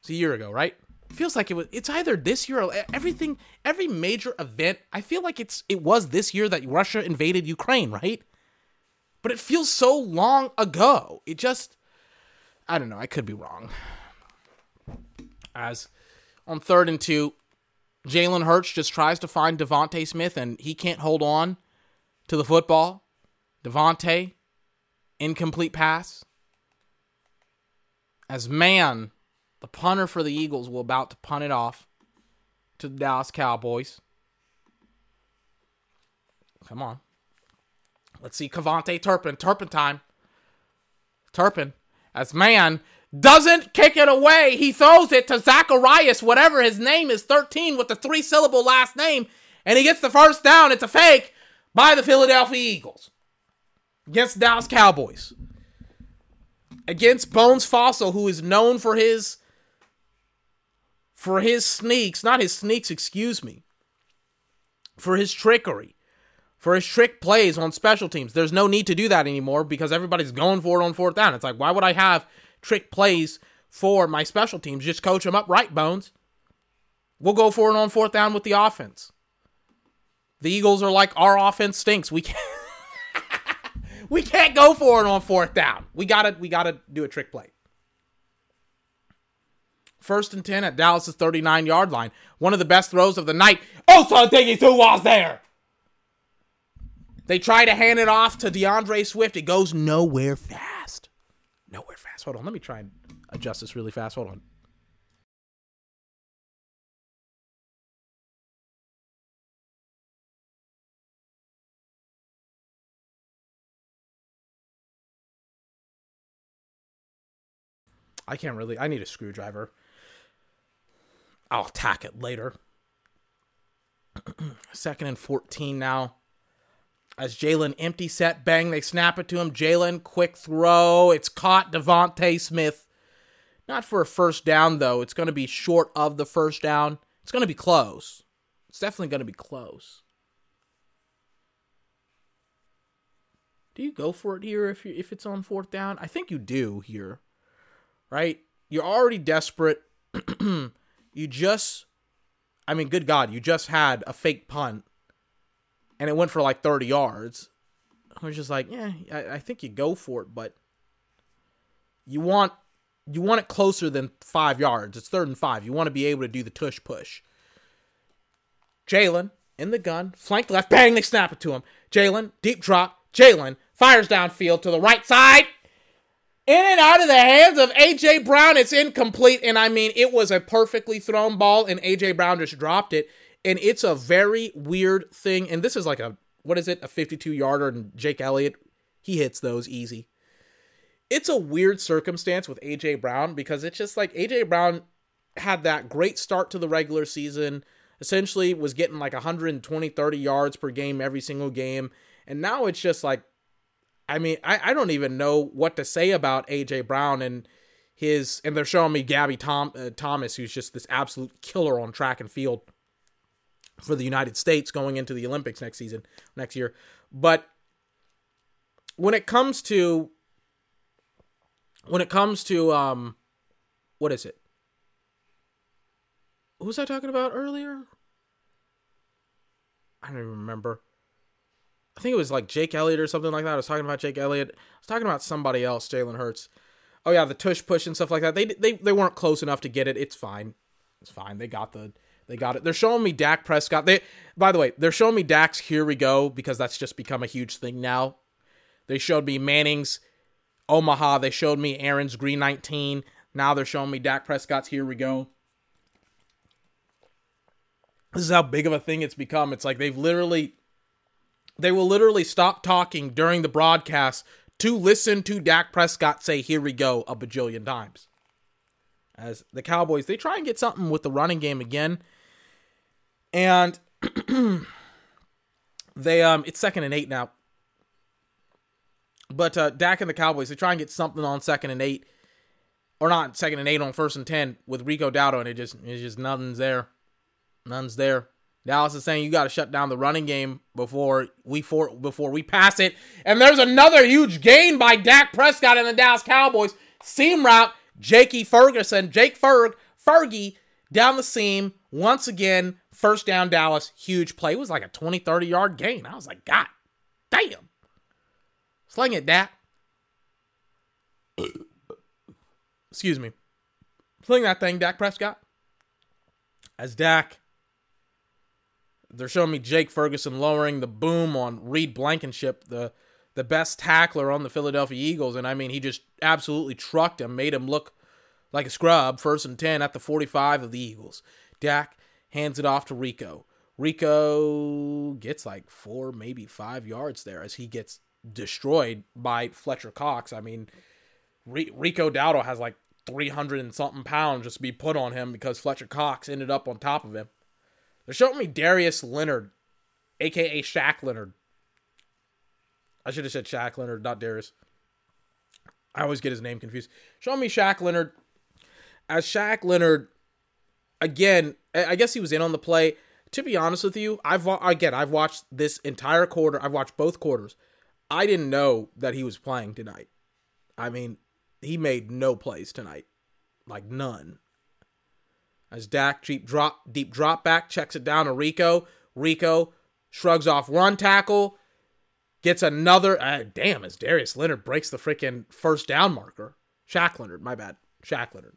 It's a year ago, right? Feels like it was it's either this year or everything every major event i feel like it's it was this year that russia invaded ukraine right? But it feels so long ago. It just i don't know i could be wrong. As on third and two jalen hurts just tries to find DeVonta Smith and he can't hold on to the football. DeVonta incomplete pass. As man the punter for the Eagles will about to punt it off to the Dallas Cowboys. Come on. Let's see KaVontae Turpin. Turpin time. Turpin. As man doesn't kick it away. He throws it to Zacharias, whatever his name is, 13 with the three syllable last name, and he gets the first down. It's a fake by the Philadelphia Eagles against Dallas Cowboys. Against Bones Fassel, who is known for his for his sneaks, not his sneaks, excuse me, for his trickery, for his trick plays on special teams. There's no need to do that anymore because everybody's going for it on fourth down. It's like, why would I have trick plays for my special teams? Just coach them up right, Bones. We'll go for it on fourth down with the offense. The Eagles are like, our offense stinks. We can't. we can't go for it on fourth down. We gotta we gotta do a trick play. First and 10 at Dallas' 39 yard line. One of the best throws of the night. Oh, Also, Diggy who was there. They try to hand it off to D'Andre Swift. It goes nowhere fast. Nowhere fast. Hold on. Let me try and adjust this really fast. Hold on. I can't really. I need a screwdriver. I'll attack it later. Second and 14 now. As Jalen empty set, bang, they snap it to him. Jalen, quick throw. It's caught DeVonta Smith. Not for a first down, though. It's going to be short of the first down. It's going to be close. It's definitely going to be close. Do you go for it here if you if it's on fourth down? I think you do here. Right? You're already desperate. you just I mean, good God, you just had a fake punt and it went for like 30 yards. I was just like, yeah, I, I think you go for it, but you want you want it closer than five yards. It's third and five. You want to be able to do the tush push. Jalen in the gun, flank left, bang, they snap it to him. Jalen, deep drop. Jalen fires downfield to the right side. In and out of the hands of A.J. Brown. It's incomplete. And I mean, it was a perfectly thrown ball, and A.J. Brown just dropped it. And it's a very weird thing. And this is like a, what is it, a 52 yarder, and Jake Elliott, he hits those easy. It's a weird circumstance with A.J. Brown because it's just like A.J. Brown had that great start to the regular season, essentially was getting like 120, 30 yards per game every single game. And now it's just like, I mean, I, I don't even know what to say about AJ Brown and his, and they're showing me Gabby Tom, uh, Thomas, who's just this absolute killer on track and field for the United States going into the Olympics next season, next year. But when it comes to, when it comes to, um, what is it? Who was I talking about earlier? I don't even remember. I think it was like Jake Elliott or something like that. I was talking about Jake Elliott. I was talking about somebody else, Jalen Hurts. Oh yeah, the tush push and stuff like that. They they they weren't close enough to get it. It's fine. It's fine. They got the They got it. They're showing me Dak Prescott. They, by the way, they're showing me Dak's "Here We Go" because that's just become a huge thing now. They showed me Manning's Omaha. They showed me Aaron's Green 19. Now they're showing me Dak Prescott's "Here We Go." This is how big of a thing it's become. It's like they've literally, they will literally stop talking during the broadcast to listen to Dak Prescott say "Here we go" a bajillion times. As the Cowboys, they try and get something with the running game again, and they um, it's second and eight now. But uh, Dak and the Cowboys, they try and get something on second and eight, or not second and eight on first and ten with Rico Dowdle, and it just it's just nothing's there, none's there. Dallas is saying you got to shut down the running game before we for before we pass it. And there's another huge gain by Dak Prescott and the Dallas Cowboys. Seam route, Jakey Ferguson, Jake Ferg, Fergie down the seam once again. First down, Dallas. Huge play. It was like a 20, 30 yard gain. I was like, God damn. Sling it, Dak. Excuse me. Sling that thing, Dak Prescott. As Dak they're showing me Jake Ferguson lowering the boom on Reed Blankenship, the the best tackler on the Philadelphia Eagles, and I mean he just absolutely trucked him, made him look like a scrub. First and ten at the 45 of the Eagles. Dak hands it off to Rico. Rico gets like four, maybe five yards there as he gets destroyed by Fletcher Cox. I mean, Rico Dowdle has like 300 and something pounds just to be put on him because Fletcher Cox ended up on top of him. They're showing me Darius Leonard, aka Shaq Leonard. I should have said Shaq Leonard, not Darius. I always get his name confused. Showing me Shaq Leonard. As Shaq Leonard, again, I guess he was in on the play. To be honest with you, I've again I've watched this entire quarter. I've watched both quarters. I didn't know that he was playing tonight. I mean, he made no plays tonight, like none. As Dak deep drop deep drop back checks it down to Rico. Rico shrugs off one tackle, gets another. Uh, damn, as Darius Leonard breaks the freaking first down marker. Shaq Leonard, my bad, Shaq Leonard.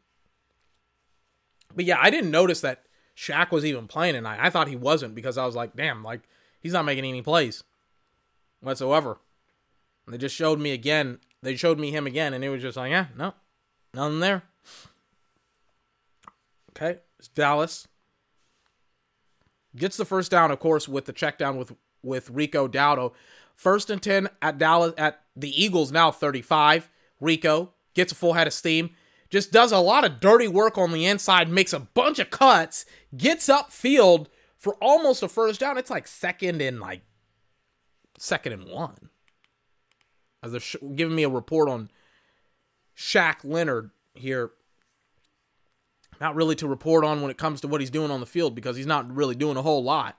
But yeah, I didn't notice that Shaq was even playing tonight. I thought he wasn't because I was like, damn, like he's not making any plays whatsoever. And they just showed me again. They showed me him again, and it was just like, yeah, no, nothing there. Okay, it's Dallas gets the first down, of course, with the check down with with Rico Dowdle. First and ten at Dallas at the Eagles now 35. Rico gets a full head of steam, just does a lot of dirty work on the inside, makes a bunch of cuts, gets upfield for almost a first down. It's like second and like second and one. As they're sh- giving me a report on Shaq Leonard here not really to report on when it comes to what he's doing on the field because he's not really doing a whole lot.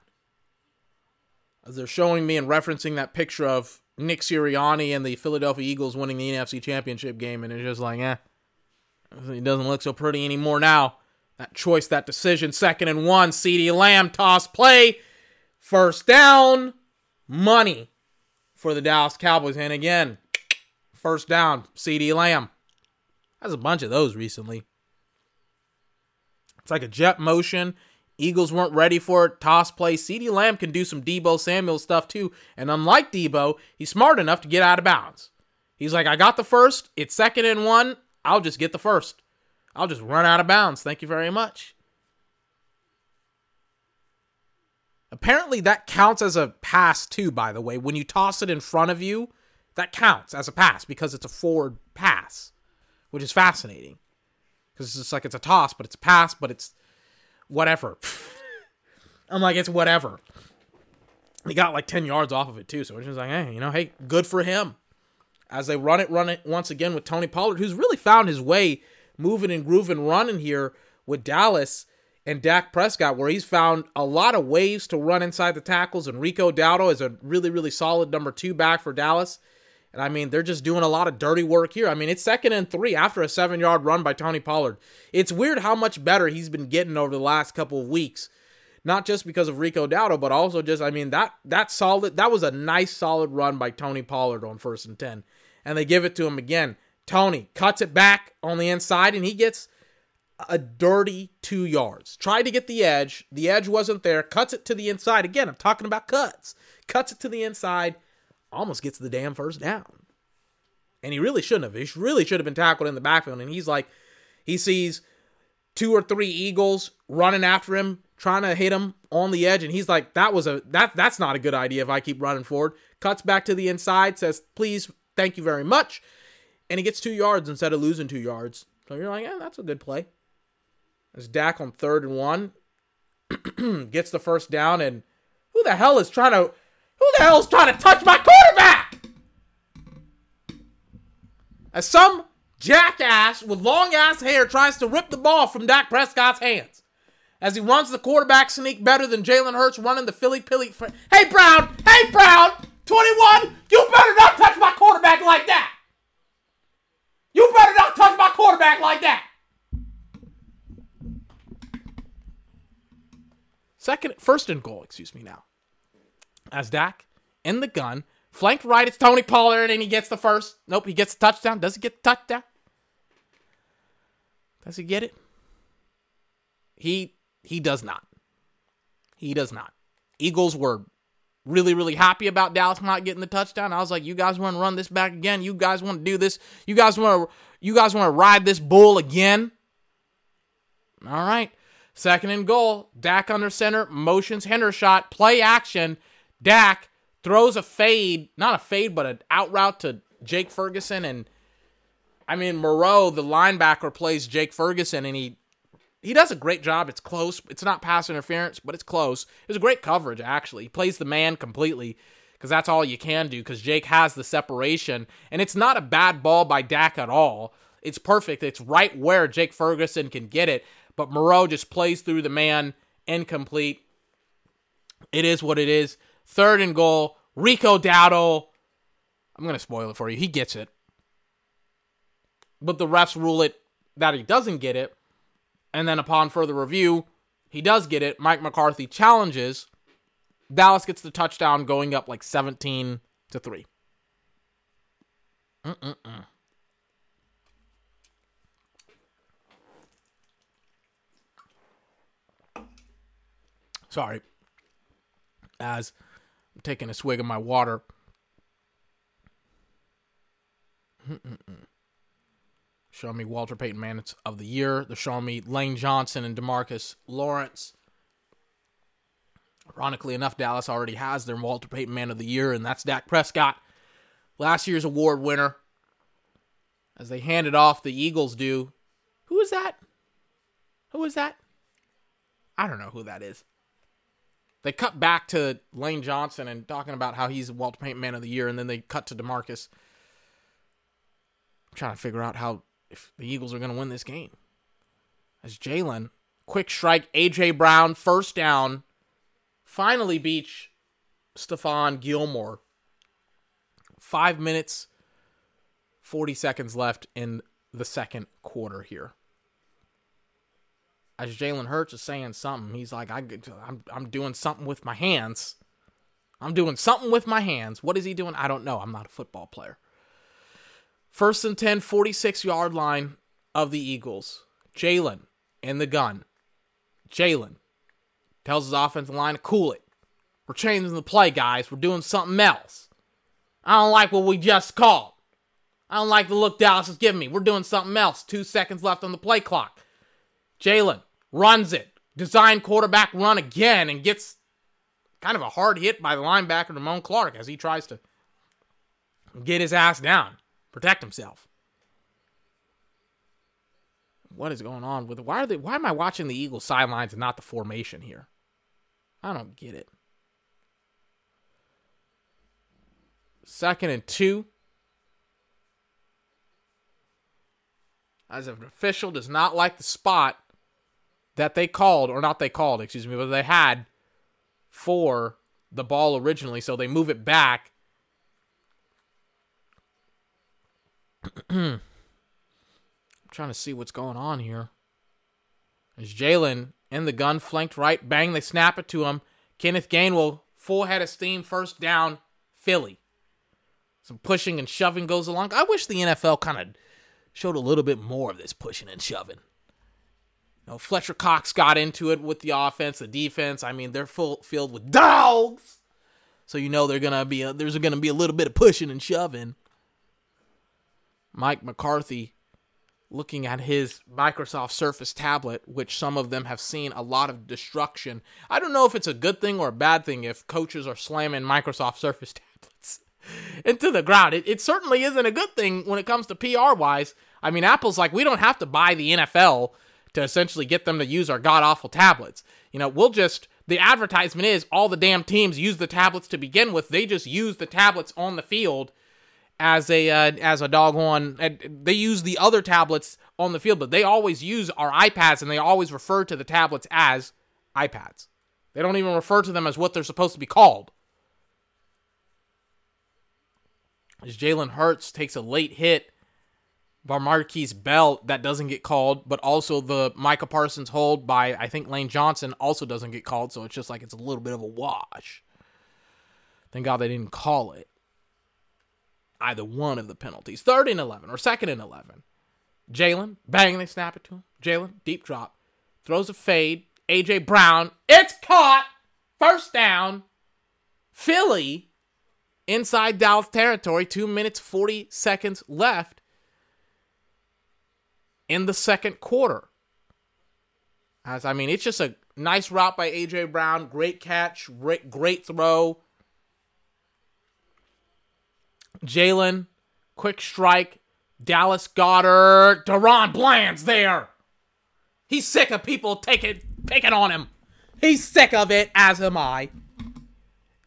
As they're showing me and referencing that picture of Nick Sirianni and the Philadelphia Eagles winning the NFC Championship game, and it's just like, eh, it doesn't look so pretty anymore now. That choice, that decision, second and one, CeeDee Lamb toss play, first down, money for the Dallas Cowboys. And again, first down, CeeDee Lamb. Has a bunch of those recently. It's like a jet motion. Eagles weren't ready for it. Toss play. CeeDee Lamb can do some Deebo Samuel stuff too. And unlike Deebo, he's smart enough to get out of bounds. He's like, I got the first. It's second and one. I'll just get the first. I'll just run out of bounds. Thank you very much. Apparently, that counts as a pass too, by the way. When you toss it in front of you, that counts as a pass because it's a forward pass, which is fascinating because it's just like it's a toss, but it's a pass, but it's whatever. I'm like, it's whatever. He got like 10 yards off of it too, so it's just like, hey, you know, hey, good for him. As they run it, run it once again with Tony Pollard, who's really found his way moving and grooving, running here with Dallas and Dak Prescott, where he's found a lot of ways to run inside the tackles. And Rico Dowdle is a really, really solid number two back for Dallas. And I mean, they're just doing a lot of dirty work here. I mean, it's second and three after a seven yard run by Tony Pollard. It's weird how much better he's been getting over the last couple of weeks. Not just because of Rico Dowdle, but also just, I mean, that that solid that was a nice solid run by Tony Pollard on first and ten. And they give it to him again. Tony cuts it back on the inside and he gets a dirty two yards. Tried to get the edge. The edge wasn't there. Cuts it to the inside. Again, I'm talking about cuts. Cuts it to the inside. Almost gets the damn first down. And he really shouldn't have. He really should have been tackled in the backfield. And he's like, he sees two or three Eagles running after him, trying to hit him on the edge. And he's like, that was a that that's not a good idea if I keep running forward. Cuts back to the inside, says, please, thank you very much. And he gets two yards instead of losing two yards. So you're like, yeah, that's a good play. As Dak on third and one gets the first down, and who the hell is trying to who the hell is trying to touch my quarterback? As some jackass with long ass hair tries to rip the ball from Dak Prescott's hands. As he runs the quarterback sneak better than Jalen Hurts running the Philly Pilly. Fr- hey Brown! Hey Brown! 21! You better not touch my quarterback like that! You better not touch my quarterback like that! Second, first and goal, excuse me now. As Dak in the gun, flanked right, it's Tony Pollard, and he gets the first. Nope, he gets the touchdown. Does he get the touchdown? Does he get it? He he does not. He does not. Eagles were really, really happy about Dallas not getting the touchdown. I was like, you guys want to run this back again? You guys want to do this? You guys want to you guys want to ride this bull again? All right. Second and goal. Dak under center, motions Hendershot, play action. Dak throws a fade, not a fade, but an out route to Jake Ferguson. And I mean, Morrow, the linebacker, plays Jake Ferguson, and he he does a great job. It's close. It's not pass interference, but it's close. It was a great coverage, actually. He plays the man completely because that's all you can do because Jake has the separation. And it's not a bad ball by Dak at all. It's perfect. It's right where Jake Ferguson can get it. But Morrow just plays through the man, incomplete. It is what it is. Third and goal. Rico Dowdle. I'm going to spoil it for you. He gets it. But the refs rule it that he doesn't get it. And then upon further review, he does get it. Mike McCarthy challenges. Dallas gets the touchdown going up like 17 to 3. Mm-mm-mm. Sorry. As taking a swig of my water. Show me Walter Payton Man of the Year. They're showing me Lane Johnson and Demarcus Lawrence. Ironically enough, Dallas already has their Walter Payton Man of the Year, and that's Dak Prescott, last year's award winner. As they hand it off, the Eagles do. Who is that? Who is that? I don't know who that is. They cut back to Lane Johnson and talking about how he's Walter Payton Man of the Year, and then they cut to Demarcus. I'm trying to figure out how if the Eagles are going to win this game. As Jalen, quick strike, AJ Brown, first down, finally beats Stephon Gilmore. Five minutes, 40 seconds left in the second quarter here. As Jalen Hurts is saying something, he's like, I, I'm, I'm doing something with my hands. I'm doing something with my hands. What is he doing? I don't know. I'm not a football player. First and 10, 46 yard line of the Eagles. Jalen in the gun. Jalen tells his offensive line to cool it. We're changing the play, guys. We're doing something else. I don't like what we just called. I don't like the look Dallas is giving me. We're doing something else. Two seconds left on the play clock. Jalen runs it. Design quarterback run again and gets kind of a hard hit by the linebacker Damone Clark as he tries to get his ass down protect himself. What is going on with why are they why am I watching the Eagles sidelines and not the formation here? I don't get it. Second and two. As an official does not like the spot that they called, or not they called, excuse me, but they had for the ball originally, so they move it back I'm trying to see what's going on here. There's Jalen in the gun, flanked right. Bang, they snap it to him. Kenneth Gainwell, full head of steam, first down, Philly. Some pushing and shoving goes along. I wish the NFL kind of showed a little bit more of this pushing and shoving. You know, Fletcher Cox got into it with the offense, the defense. I mean, they're full filled with dogs. So you know they're gonna be a, there's gonna be a little bit of pushing and shoving. Mike McCarthy looking at his Microsoft Surface tablet, which some of them have seen a lot of destruction. I don't know if it's a good thing or a bad thing if coaches are slamming Microsoft Surface tablets into the ground. It, it certainly isn't a good thing when it comes to PR wise. I mean, Apple's like, we don't have to buy the NFL to essentially get them to use our god awful tablets. You know, we'll just, the advertisement is all the damn teams use the tablets to begin with. They just use the tablets on the field as a uh, as a doggone. They use the other tablets on the field, but they always use our iPads and they always refer to the tablets as iPads. They don't even refer to them as what they're supposed to be called. As Jalen Hurts takes a late hit by Markquese Bell that doesn't get called, but also the Micah Parsons hold by I think Lane Johnson also doesn't get called, so it's just like it's a little bit of a wash. Thank God they didn't call it. Either one of the penalties. Third and eleven or second and eleven. Jalen, bang, they snap it to him. Jalen, deep drop. Throws a fade. AJ Brown, it's caught. First down. Philly inside Dallas territory. Two minutes, 40 seconds left in the second quarter. As I mean, it's just a nice route by AJ Brown. Great catch, great, great throw. Jalen, quick strike. Dallas Goedert. DaRon Bland's there. He's sick of people taking picking on him. He's sick of it, as am I.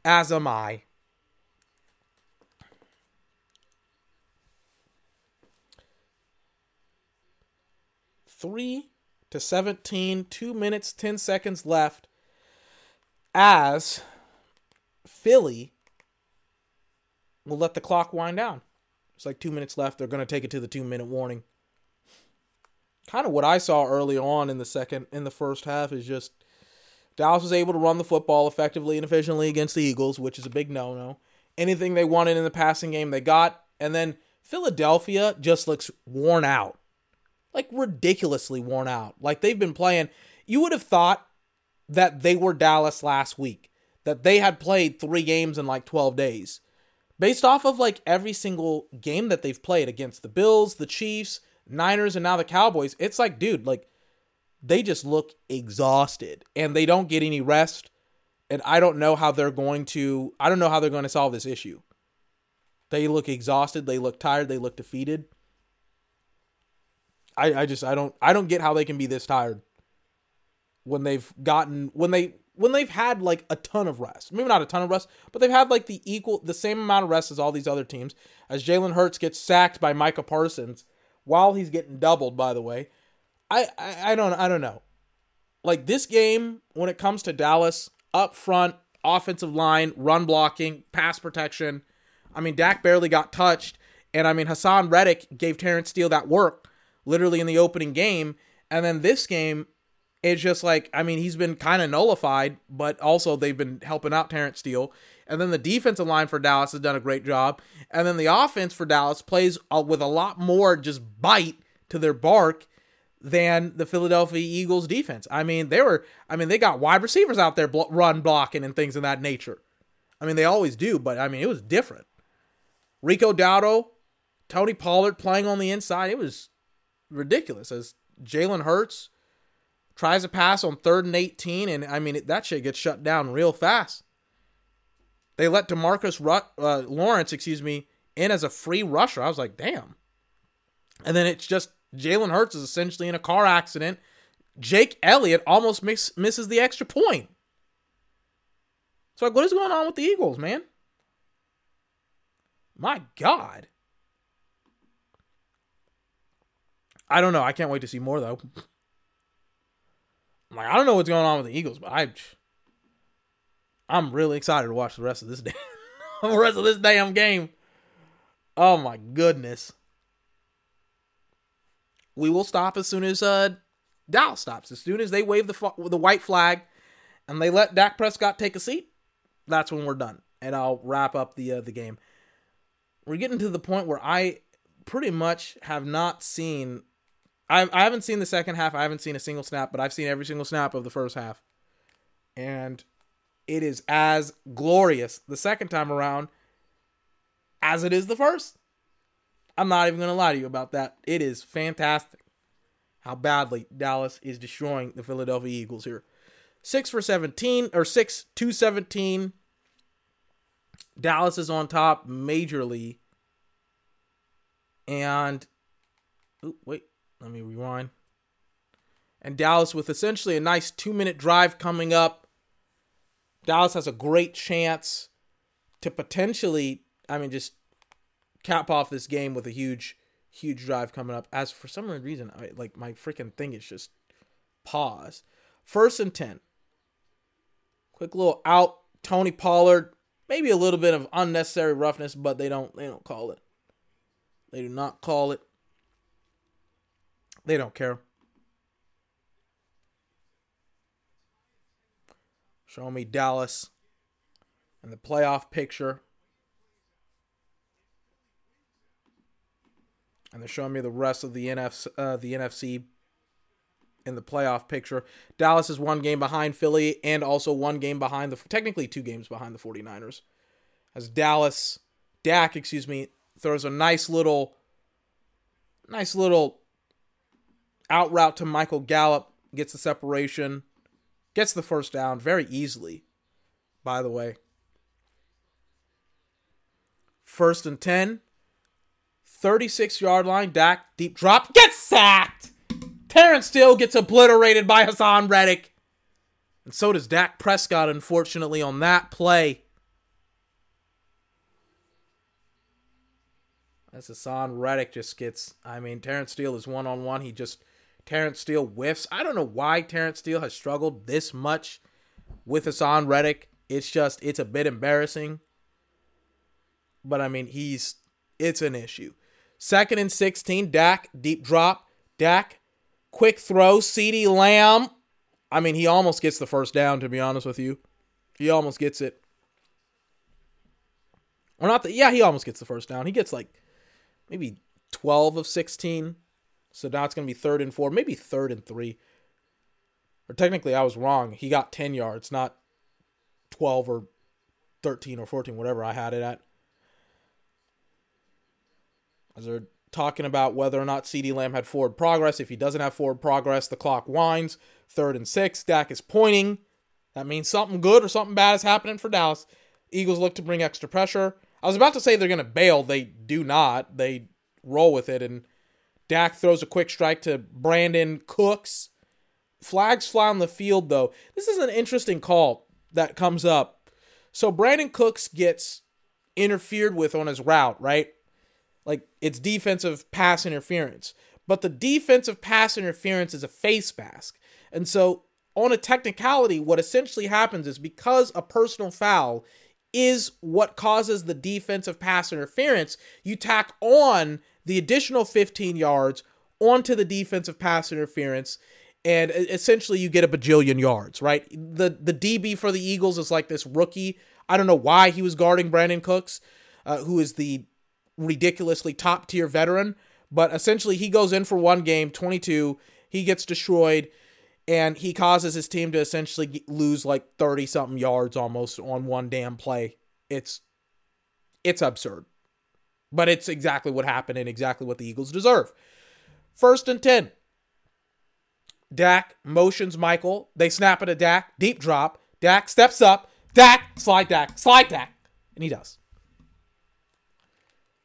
As am I. Three to 17, two minutes, 10 seconds left. As Philly will let the clock wind down. It's like two minutes left. They're going to take it to the two minute warning. Kind of what I saw early on in the second, in the first half is just Dallas was able to run the football effectively and efficiently against the Eagles, which is a big no no. Anything they wanted in the passing game, they got. And then Philadelphia just looks worn out. Like ridiculously worn out. Like they've been playing. You would have thought that they were Dallas last week, that they had played three games in like 12 days based off of like every single game that they've played against the Bills, the Chiefs, Niners, and now the Cowboys, it's like, dude, like they just look exhausted and they don't get any rest. And I don't know how they're going to, I don't know how they're going to solve this issue. They look exhausted, they look tired, they look defeated. I, I just I don't I don't get how they can be this tired when they've gotten when they when they've had like a ton of rest. Maybe not a ton of rest, but they've had like the equal the same amount of rest as all these other teams. As Jalen Hurts gets sacked by Micah Parsons while he's getting doubled, by the way. I, I I don't I don't know. Like this game, when it comes to Dallas, up front, offensive line, run blocking, pass protection. I mean, Dak barely got touched. And I mean Haason Reddick gave Terence Steele that work literally in the opening game. And then this game, it's just like, I mean, he's been kind of nullified, but also they've been helping out Terence Steele. And then the defensive line for Dallas has done a great job. And then the offense for Dallas plays uh, with a lot more just bite to their bark than the Philadelphia Eagles defense. I mean, they were, I mean, they got wide receivers out there run blocking and things of that nature. I mean, they always do, but I mean, it was different. Rico Dowdle, Tony Pollard playing on the inside. It was ridiculous as Jalen Hurts tries a pass on third and 18, and I mean, that shit gets shut down real fast. They let Demarcus Ru- uh, Lawrence, excuse me, in as a free rusher. I was like, damn. And then it's just Jalen Hurts is essentially in a car accident. Jake Elliott almost miss, misses the extra point. So, like, what is going on with the Eagles, man? My God. I don't know. I can't wait to see more though. I'm like, I don't know what's going on with the Eagles, but I, I'm really excited to watch the rest of this day, the rest of this damn game. Oh my goodness. We will stop as soon as uh, Dallas stops. As soon as they wave the the white flag, and they let Dak Prescott take a seat, that's when we're done, and I'll wrap up the uh, the game. We're getting to the point where I pretty much have not seen I haven't seen the second half. I haven't seen a single snap, but I've seen every single snap of the first half, and it is as glorious the second time around as it is the first. I'm not even gonna lie to you about that. It is fantastic how badly Dallas is destroying the Philadelphia Eagles here. Six for 17 or six to 17. Dallas is on top majorly. And ooh, wait, let me rewind. And Dallas with essentially a nice two minute drive coming up. Dallas has a great chance to potentially, I mean, just cap off this game with a huge, huge drive coming up. As for some reason, I, like my freaking thing is just paused. First and 10. Quick little out. Tony Pollard. Maybe a little bit of unnecessary roughness, but they don't they don't call it. They do not call it. They don't care. Show me Dallas and the playoff picture. And they're showing me the rest of the NFC, uh, the NFC in the playoff picture. Dallas is one game behind Philly and also one game behind the technically two games behind the 49ers. As Dallas Dak, excuse me, throws a nice little nice little out route to Michael Gallup, gets the separation, gets the first down very easily. By the way, first and 10, 36 yard line, Dak deep drop, gets sacked. Terence Steele gets obliterated by Haason Reddick. And so does Dak Prescott, unfortunately, on that play. As Haason Reddick just gets, I mean, Terence Steele is one on one. He just, Terence Steele whiffs. I don't know why Terence Steele has struggled this much with Haason Reddick. It's just, it's a bit embarrassing. But I mean, he's, it's an issue. Second and 16, Dak, deep drop. Dak, quick throw. CeeDee Lamb. I mean, he almost gets the first down, to be honest with you. He almost gets it. Or not the, yeah, he almost gets the first down. He gets like maybe 12 of 16. So now it's going to be third and four, maybe third and three. Or technically, I was wrong. He got 10 yards, not 12 or 13 or 14, whatever I had it at. As they're talking about whether or not CeeDee Lamb had forward progress. If he doesn't have forward progress, the clock winds. Third and six. Dak is pointing. That means something good or something bad is happening for Dallas. Eagles look to bring extra pressure. I was about to say they're going to bail. They do not. They roll with it. And Dak throws a quick strike to Brandin Cooks. Flags fly on the field, though. This is an interesting call that comes up. So Brandin Cooks gets interfered with on his route, right? Like it's defensive pass interference. But the defensive pass interference is a face mask. And so, on a technicality, what essentially happens is because a personal foul is what causes the defensive pass interference, you tack on the additional 15 yards onto the defensive pass interference and essentially you get a bajillion yards, right? The the DB for the Eagles is like this rookie. I don't know why he was guarding Brandin Cooks, uh, who is the ridiculously top tier veteran, but essentially he goes in for one game, 22, he gets destroyed and he causes his team to essentially lose like 30 something yards almost on one damn play. It's it's absurd. But it's exactly what happened and exactly what the Eagles deserve. First and 10. Dak motions Michael. They snap it at Dak. Deep drop. Dak steps up. Dak, slide Dak, slide Dak. And he does.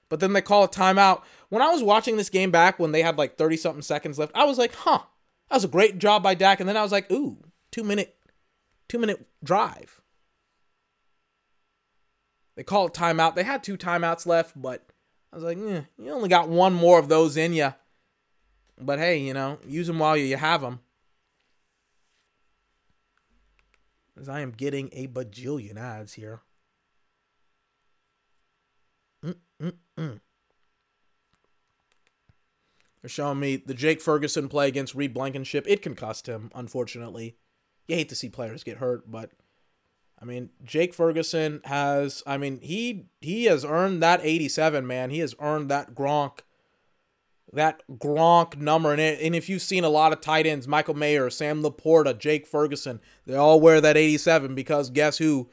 But then they call a timeout. When I was watching this game back when they had like 30 something seconds left, I was like, huh, that was a great job by Dak. And then I was like, ooh, two minute, two minute drive. They call it timeout. They had two timeouts left, but I was like, eh, you only got one more of those in you. But hey, you know, use them while you have them. As I am getting a bajillion ads here. Mm-mm-mm. They're showing me the Jake Ferguson play against Reed Blankenship. It can cost him, unfortunately. You hate to see players get hurt, but I mean, Jake Ferguson has I mean, he he has earned that 87, man. He has earned that Gronk that Gronk number. And, it, and if you've seen a lot of tight ends, Michael Mayer, Sam LaPorta, Jake Ferguson, they all wear that 87 because guess who?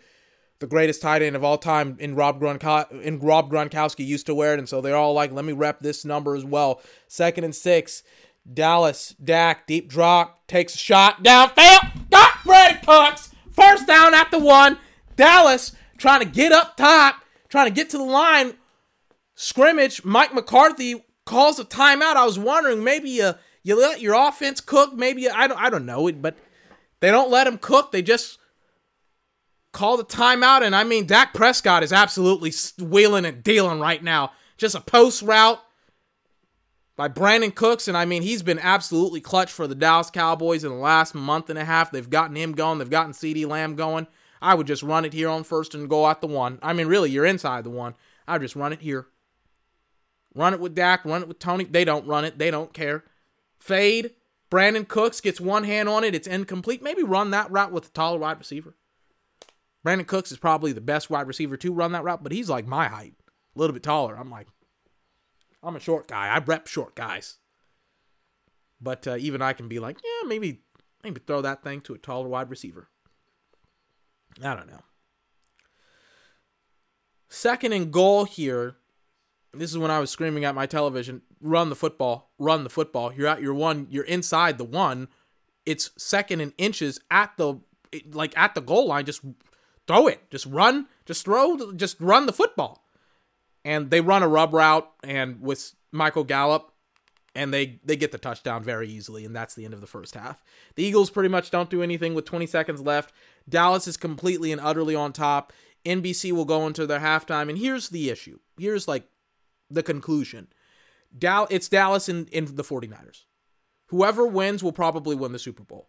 The greatest tight end of all time in Rob, Gronko- in Rob Gronkowski used to wear it. And so they're all like, let me rep this number as well. Second and six. Dallas, Dak, deep drop, takes a shot, downfield, got Brandin Cooks, first down at the one. Dallas trying to get up top, trying to get to the line. Scrimmage, Mike McCarthy calls a timeout. I was wondering maybe you you let your offense cook. Maybe I don't I don't know it, but they don't let him cook. They just call the timeout. And I mean, Dak Prescott is absolutely wheeling and dealing right now. Just a post route by Brandin Cooks, and I mean he's been absolutely clutch for the Dallas Cowboys in the last month and a half. They've gotten him going. They've gotten CeeDee Lamb going. I would just run it here on first and go out the one. I mean, really, you're inside the one. I just run it here. Run it with Dak. Run it with Tony. They don't run it. They don't care. Fade. Brandin Cooks gets one hand on it. It's incomplete. Maybe run that route with a taller wide receiver. Brandin Cooks is probably the best wide receiver to run that route, but he's like my height, a little bit taller. I'm like, I'm a short guy. I rep short guys. But uh, even I can be like, yeah, maybe maybe throw that thing to a taller wide receiver. I don't know. Second and goal here. This is when I was screaming at my television, run the football, run the football. You're at your one, you're inside the one. It's second and inches at the like at the goal line. Just throw it. Just run. Just throw. Just run the football and they run a rub route and with Michael Gallup and they they get the touchdown very easily and that's the end of the first half. The Eagles pretty much don't do anything with 20 seconds left. Dallas is completely and utterly on top. NBC will go into their halftime and here's the issue. Here's like the conclusion. Dal it's Dallas and in, the 49ers. Whoever wins will probably win the Super Bowl.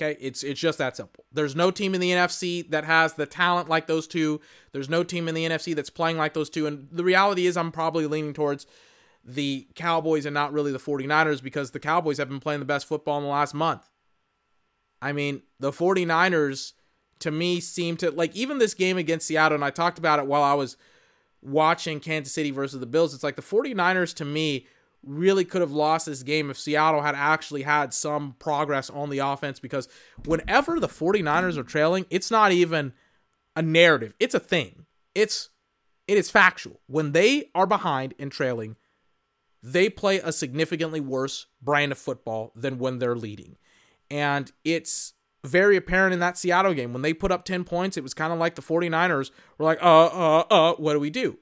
Okay, it's it's just that simple. There's no team in the NFC that has the talent like those two. There's no team in the NFC that's playing like those two. And the reality is I'm probably leaning towards the Cowboys and not really the 49ers because the Cowboys have been playing the best football in the last month. I mean, the 49ers to me seem to like even this game against Seattle and I talked about it while I was watching Kansas City versus the Bills. It's like the 49ers to me really could have lost this game if Seattle had actually had some progress on the offense because whenever the 49ers are trailing, it's not even a narrative. It's a thing. It's it is factual. When they are behind and trailing, they play a significantly worse brand of football than when they're leading. And it's very apparent in that Seattle game. When they put up 10 points, it was kind of like the 49ers were like, uh, uh, uh, what do we do?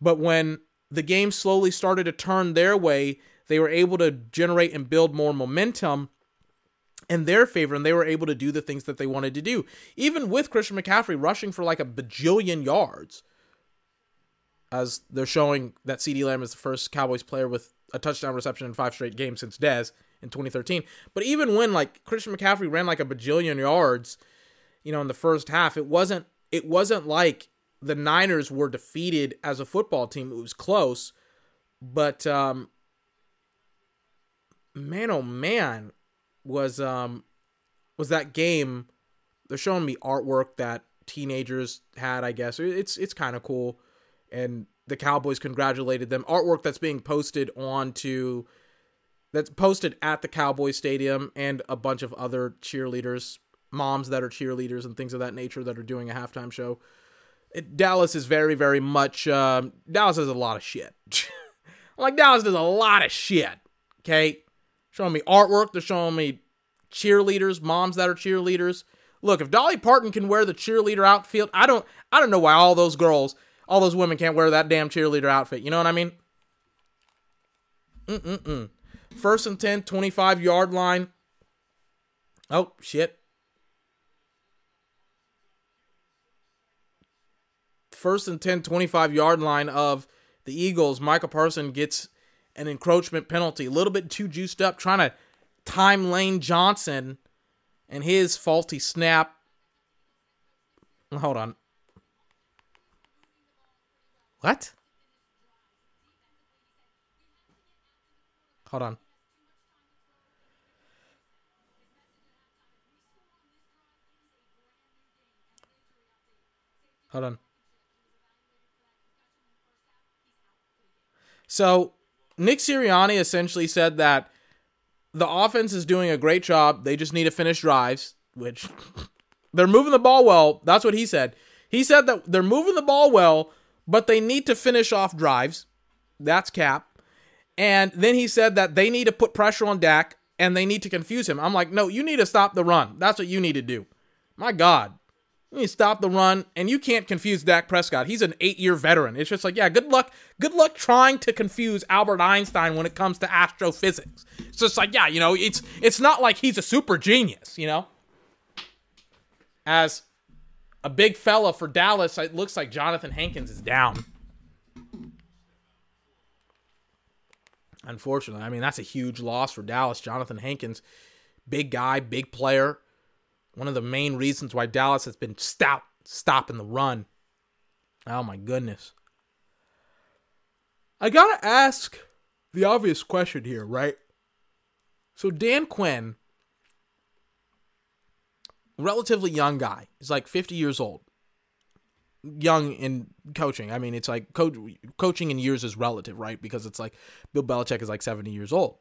But when the game slowly started to turn their way. They were able to generate and build more momentum in their favor, and they were able to do the things that they wanted to do. Even with Christian McCaffrey rushing for like a bajillion yards, as they're showing that CeeDee Lamb is the first Cowboys player with a touchdown reception in five straight games since Dez in 2013. But even when like Christian McCaffrey ran like a bajillion yards, you know, in the first half, it wasn't it wasn't like the Niners were defeated as a football team. It was close, but um, man, oh man, was um, was that game? They're showing me artwork that teenagers had. I guess it's it's kind of cool, and the Cowboys congratulated them. Artwork that's being posted onto that's posted at the Cowboys Stadium and a bunch of other cheerleaders, moms that are cheerleaders and things of that nature that are doing a halftime show it, Dallas is very, very much. Um, Dallas does a lot of shit. like Dallas does a lot of shit. Okay, showing me artwork. They're showing me cheerleaders, moms that are cheerleaders. Look, if Dolly Parton can wear the cheerleader outfit, I don't. I don't know why all those girls, all those women can't wear that damn cheerleader outfit. You know what I mean? Mm-mm-mm. First and 10, 25 yard line. Oh, shit. First and 10, 25 yard line of the Eagles, Michael Parson gets an encroachment penalty. A little bit too juiced up, trying to time Lane Johnson and his faulty snap. Hold on. What? Hold on. Hold on. So Nick Sirianni essentially said that the offense is doing a great job. They just need to finish drives, which they're moving the ball well. That's what he said. He said that they're moving the ball well, but they need to finish off drives. That's cap. And then he said that they need to put pressure on Dak and they need to confuse him. I'm like, no, you need to stop the run. That's what you need to do. My God. You stop the run, and you can't confuse Dak Prescott. He's an eight-year veteran. It's just like, yeah, good luck. Good luck trying to confuse Albert Einstein when it comes to astrophysics. It's just like, yeah, you know, it's it's not like he's a super genius, you know. As a big fella for Dallas, it looks like Jonathan Hankins is down. Unfortunately, I mean that's a huge loss for Dallas. Jonathan Hankins, big guy, big player, one of the main reasons why Dallas has been stout stopping the run. Oh my goodness. I gotta ask the obvious question here, right? So Dan Quinn, relatively young guy, he's like 50 years old. Young in coaching. I mean, it's like co- coaching in years is relative, right? Because it's like Bill Belichick is like 70 years old.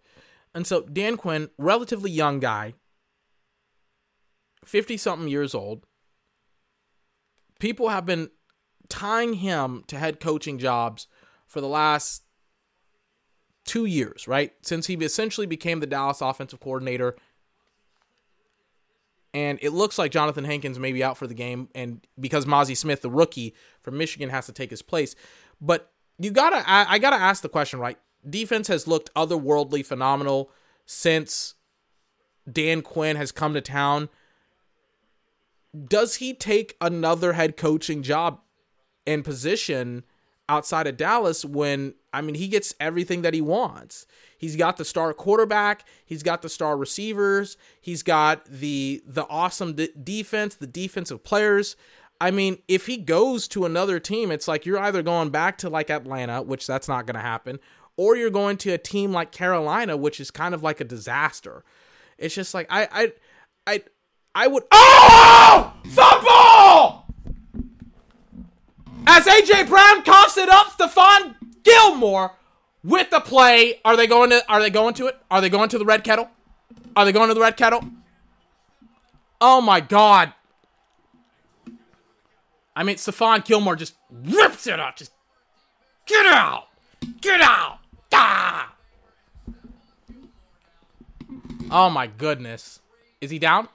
And so Dan Quinn, relatively young guy, 50 something years old. People have been tying him to head coaching jobs for the last two years, right? Since he essentially became the Dallas offensive coordinator. And it looks like Jonathan Hankins may be out for the game, and because Mazi Smith, the rookie from Michigan, has to take his place. But you gotta, I, I gotta ask the question, right? Defense has looked otherworldly phenomenal since Dan Quinn has come to town does he take another head coaching job and position outside of Dallas when I mean he gets everything that he wants. He's got the star quarterback, he's got the star receivers, he's got the the awesome de- defense, the defensive players. I mean, if he goes to another team, it's like you're either going back to like Atlanta, which that's not going to happen, or you're going to a team like Carolina, which is kind of like a disaster. It's just like I I I I would. Oh! Football! As AJ Brown coughs it up, Stephon Gilmore with the play. Are they going to? Are they going to it? Are they going to the red kettle? Are they going to the red kettle? Oh my God! I mean, Stephon Gilmore just rips it out. Just get out, get out. Ah! Oh my goodness! Is he down?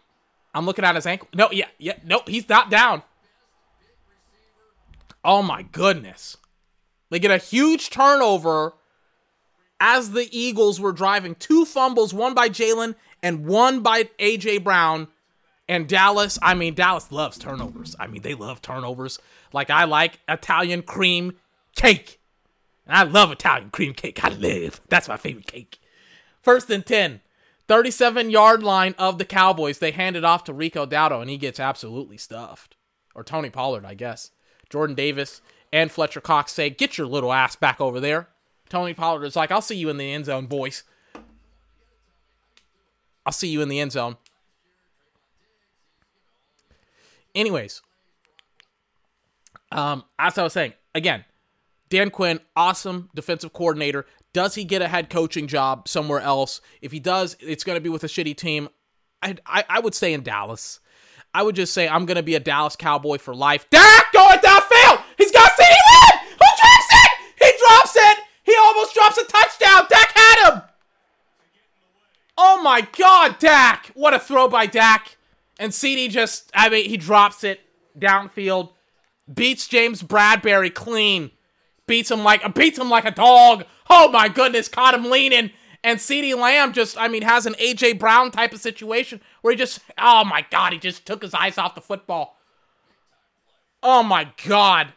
I'm looking at his ankle. No, yeah, yeah, nope, he's not down. Oh my goodness. They get a huge turnover as the Eagles were driving. Two fumbles, one by Jalen and one by AJ Brown. And Dallas, I mean, Dallas loves turnovers. I mean, they love turnovers. Like I like Italian cream cake. And I love Italian cream cake. I live. That's my favorite cake. First and 10. 37 yard line of the Cowboys. They hand it off to Rico Dowdle, and he gets absolutely stuffed. Or Tony Pollard, I guess. Jordan Davis and Fletcher Cox say, Get your little ass back over there. Tony Pollard is like, I'll see you in the end zone, boys. I'll see you in the end zone. Anyways, um, as I was saying, again, Dan Quinn, awesome defensive coordinator. Does he get a head coaching job somewhere else? If he does, it's going to be with a shitty team. I, I, I would stay in Dallas. I would just say I'm going to be a Dallas Cowboy for life. Dak going downfield. He's got CeeDee. Who drops it? He drops it. He almost drops a touchdown. Dak had him. Oh my God, Dak! What a throw by Dak. And CeeDee just, I mean, he drops it downfield, beats James Bradberry clean, beats him like beats him like a dog. Oh my goodness, caught him leaning. And CeeDee Lamb just, I mean, has an AJ Brown type of situation where he just, oh my God, he just took his eyes off the football. Oh my God.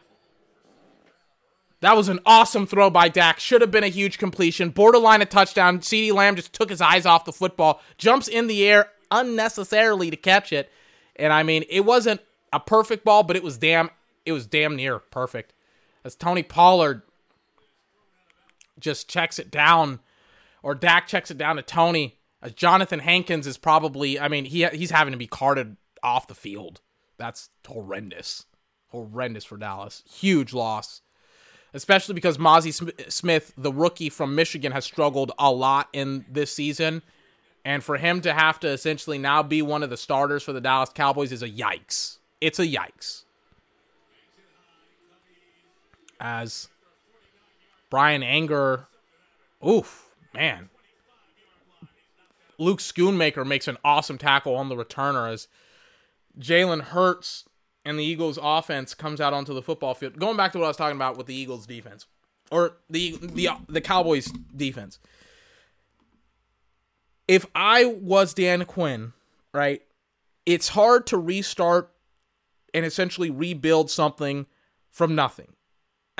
That was an awesome throw by Dak. Should have been a huge completion. Borderline a touchdown. CeeDee Lamb just took his eyes off the football, jumps in the air unnecessarily to catch it. And I mean, it wasn't a perfect ball, but it was damn it was damn near perfect. As Tony Pollard just checks it down or Dak checks it down to Tony. As Jonathan Hankins is probably, I mean, he he's having to be carted off the field. That's horrendous. Horrendous for Dallas. Huge loss. especially because Mazi Sm- Smith, the rookie from Michigan, has struggled a lot in this season. And for him to have to essentially now be one of the starters for the Dallas Cowboys is a yikes. It's a yikes. As Bryan Anger, oof, man. Luke Schoonmaker makes an awesome tackle on the returner as Jalen Hurts and the Eagles offense comes out onto the football field. Going back to what I was talking about with the Eagles defense or the the the Cowboys defense. If I was Dan Quinn, right? It's hard to restart and essentially rebuild something from nothing.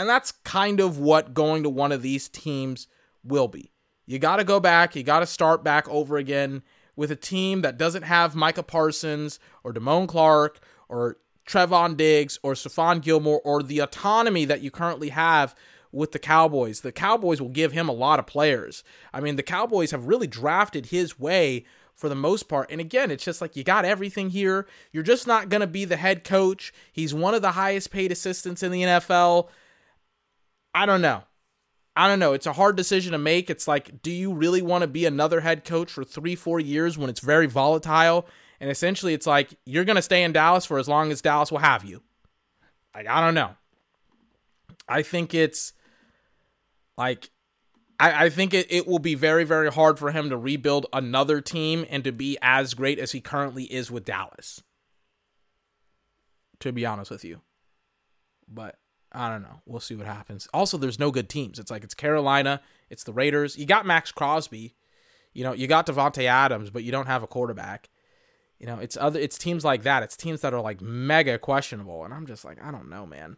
And that's kind of what going to one of these teams will be. You got to go back, you got to start back over again with a team that doesn't have Micah Parsons or Damone Clark or Trevon Diggs or Stephon Gilmore or the autonomy that you currently have with the Cowboys. The Cowboys will give him a lot of players. I mean, the Cowboys have really drafted his way for the most part. And again, it's just like you got everything here. You're just not going to be the head coach. He's one of the highest paid assistants in the NFL. I don't know. I don't know. It's a hard decision to make. It's like, do you really want to be another head coach for three, four years when it's very volatile? And essentially, it's like you're going to stay in Dallas for as long as Dallas will have you. Like, I don't know. I think it's like, I, I think it, it will be very, very hard for him to rebuild another team and to be as great as he currently is with Dallas. To be honest with you. But I don't know. We'll see what happens. Also, there's no good teams. It's like it's Carolina, it's the Raiders. You got Maxx Crosby, you know, you got Davante Adams, but you don't have a quarterback. You know, it's other it's teams like that. It's teams that are like mega questionable, and I'm just like, I don't know, man.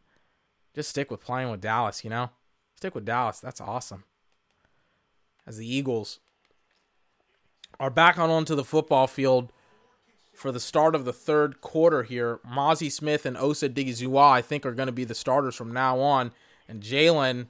Just stick with playing with Dallas, you know? Stick with Dallas. That's awesome. As the Eagles are back on onto the football field for the start of the third quarter here. Mazi Smith and Osa Odighizuwa, I think, are going to be the starters from now on. And Jalen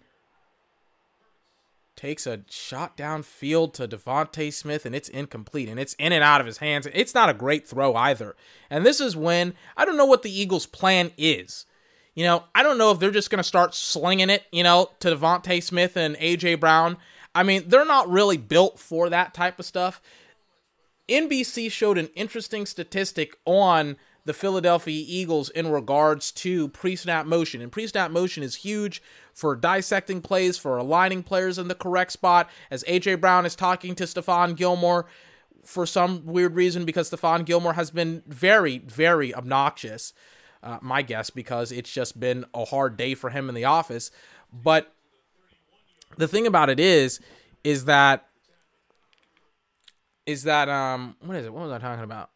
takes a shot downfield to DeVonta Smith, and it's incomplete, and it's in and out of his hands. It's not a great throw either. And this is when I don't know what the Eagles' plan is. You know, I don't know if they're just going to start slinging it, you know, to DeVonta Smith and AJ Brown. I mean, they're not really built for that type of stuff. NBC showed an interesting statistic on the Philadelphia Eagles in regards to pre snap motion. And pre snap motion is huge for dissecting plays, for aligning players in the correct spot. As AJ Brown is talking to Stephon Gilmore for some weird reason, because Stephon Gilmore has been very, very obnoxious. Uh, my guess, because it's just been a hard day for him in the office. But the thing about it is, is that is that um what is it? What was I talking about?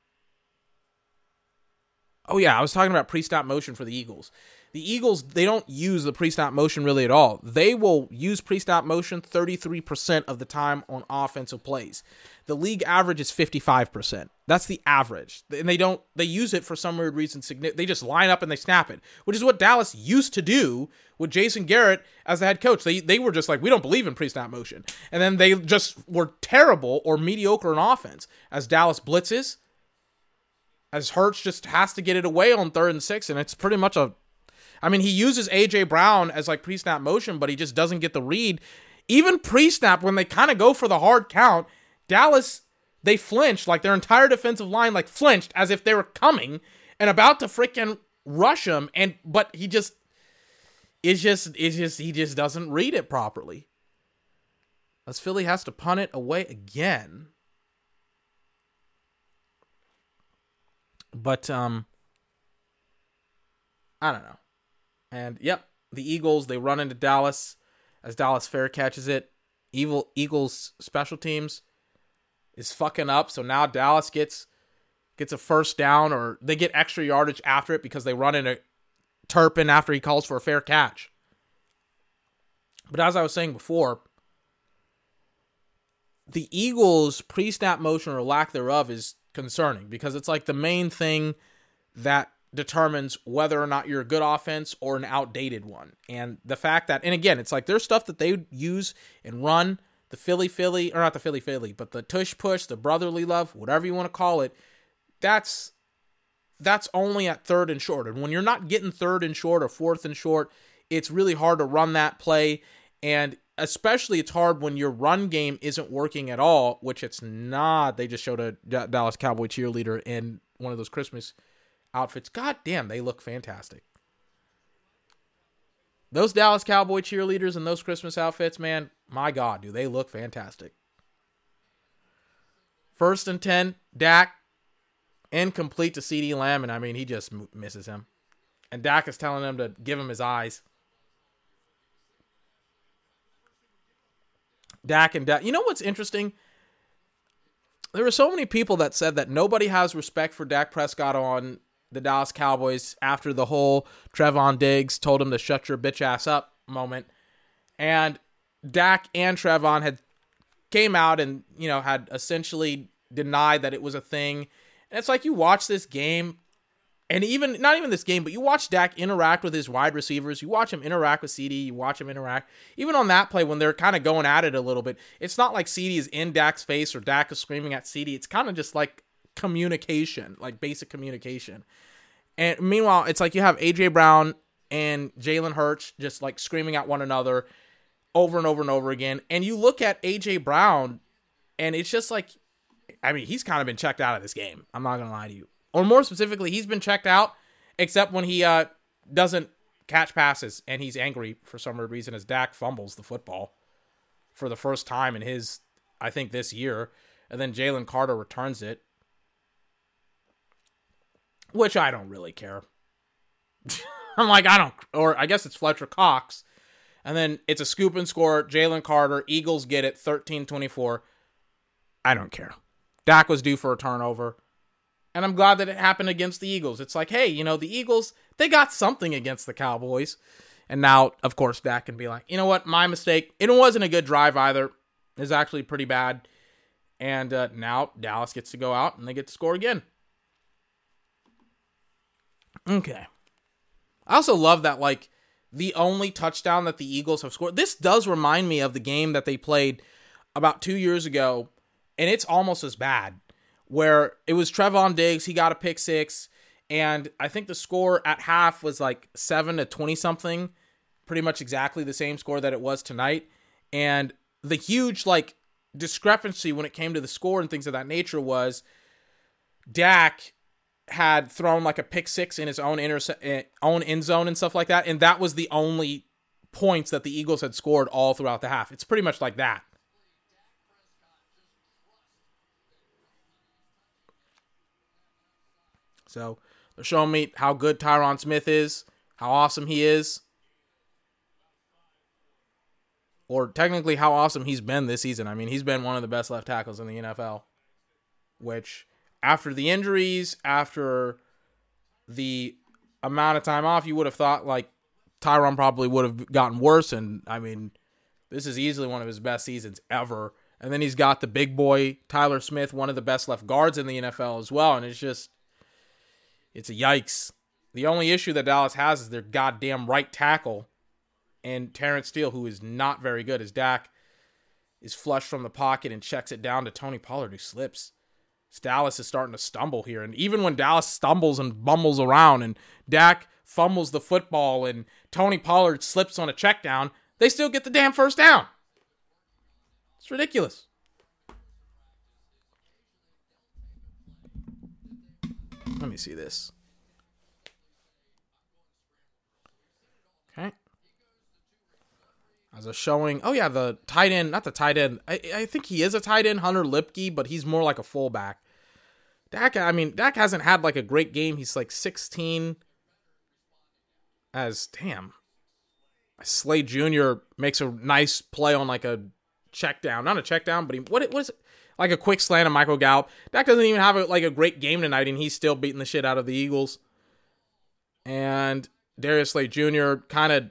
Oh yeah, I was talking about pre-stop motion for the Eagles. The Eagles they don't use the pre-stop motion really at all. They will use pre-stop motion 33% of the time on offensive plays. The league average is 55%. That's the average. And they don't they use it for some weird reason they just line up and they snap it, which is what Dallas used to do with Jason Garrett as the head coach. They they were just like we don't believe in pre-snap motion. And then they just were terrible or mediocre in offense as Dallas blitzes as Hurts just has to get it away on third and six, and it's pretty much a. I mean, he uses AJ Brown as like pre-snap motion, but he just doesn't get the read. Even pre-snap, when they kind of go for the hard count, Dallas they flinched like their entire defensive line like flinched as if they were coming and about to freaking rush him, and but he just it's just it's just he just doesn't read it properly. As Philly has to punt it away again. But um I don't know. And yep, the Eagles they run into Dallas as Dallas Fair catches it. Evil Eagles special teams is fucking up, so now Dallas gets gets a first down or they get extra yardage after it because they run into Turpin after he calls for a fair catch. But as I was saying before, the Eagles' pre snap motion or lack thereof is concerning because it's like the main thing that determines whether or not you're a good offense or an outdated one. And the fact that, and again, it's like there's stuff that they use and run the Philly Philly, or not the Philly Philly, but the tush push, the brotherly love, whatever you want to call it. That's that's only at third and short. And when you're not getting third and short or fourth and short, it's really hard to run that play. And especially it's hard when your run game isn't working at all, which it's not. They just showed a Dallas Cowboy cheerleader in one of those Christmas outfits. God damn, they look fantastic. Those Dallas Cowboy cheerleaders in those Christmas outfits, man, my God, do they look fantastic. First and 10, Dak, incomplete to CeeDee Lamb, and I mean, he just misses him. And Dak is telling him to give him his eyes. Dak and Dak. You know what's interesting? There were so many people that said that nobody has respect for Dak Prescott on the Dallas Cowboys after the whole Trevon Diggs told him to shut your bitch ass up moment. And Dak and Trevon had came out and, you know, had essentially denied that it was a thing. And it's like you watch this game and even not even this game, but you watch Dak interact with his wide receivers. You watch him interact with CeeDee. You watch him interact. Even on that play when they're kind of going at it a little bit, it's not like CeeDee is in Dak's face or Dak is screaming at CeeDee. It's kind of just like communication, like basic communication. And meanwhile, it's like you have AJ Brown and Jalen Hurts just like screaming at one another over and over and over again. And you look at AJ Brown, and it's just like, I mean, he's kind of been checked out of this game. I'm not gonna lie to you. Or more specifically, he's been checked out, except when he uh, doesn't catch passes and he's angry for some reason as Dak fumbles the football for the first time in his, I think, this year. And then Jalen Carter returns it, which I don't really care. I'm like, I don't, or I guess it's Fletcher Cox. And then it's a scoop and score. Jalen Carter, Eagles get it 13 24. I don't care. Dak was due for a turnover. And I'm glad that it happened against the Eagles. It's like, hey, you know, the Eagles, they got something against the Cowboys. And now, of course, Dak can be like, you know what, my mistake. It wasn't a good drive either. It was actually pretty bad. And uh, now Dallas gets to go out and they get to score again. Okay. I also love that, like, the only touchdown that the Eagles have scored. This does remind me of the game that they played about two years ago, and it's almost as bad. Where it was Trevon Diggs, he got a pick six, and I think the score at half was like seven to twenty something, pretty much exactly the same score that it was tonight. And the huge like discrepancy when it came to the score and things of that nature was Dak had thrown like a pick six in his own interse- eh, own end zone and stuff like that, and that was the only points that the Eagles had scored all throughout the half. It's pretty much like that. So they're showing me how good Tyron Smith is, how awesome he is, or technically how awesome he's been this season. I mean, he's been one of the best left tackles in the NFL, which after the injuries, after the amount of time off, you would have thought like Tyron probably would have gotten worse. And I mean, this is easily one of his best seasons ever. And then he's got the big boy, Tyler Smith, one of the best left guards in the NFL as well. And it's just, it's a yikes. The only issue that Dallas has is their goddamn right tackle and Terence Steele, who is not very good, as Dak is flushed from the pocket and checks it down to Tony Pollard, who slips. Dallas is starting to stumble here. And even when Dallas stumbles and bumbles around and Dak fumbles the football and Tony Pollard slips on a check down, they still get the damn first down. It's ridiculous. Let me see this. Okay. As a showing, oh yeah, the tight end, not the tight end. I, I think he is a tight end, Hunter Luepke, but he's more like a fullback. Dak, I mean, Dak hasn't had like a great game. He's like 16. As damn, Slay Jr. makes a nice play on like a check down, not a check down, but he what what is it? Like a quick slant of Michael Gallup. Dak doesn't even have a, like a great game tonight, and he's still beating the shit out of the Eagles. And Darius Slay Jr. kind of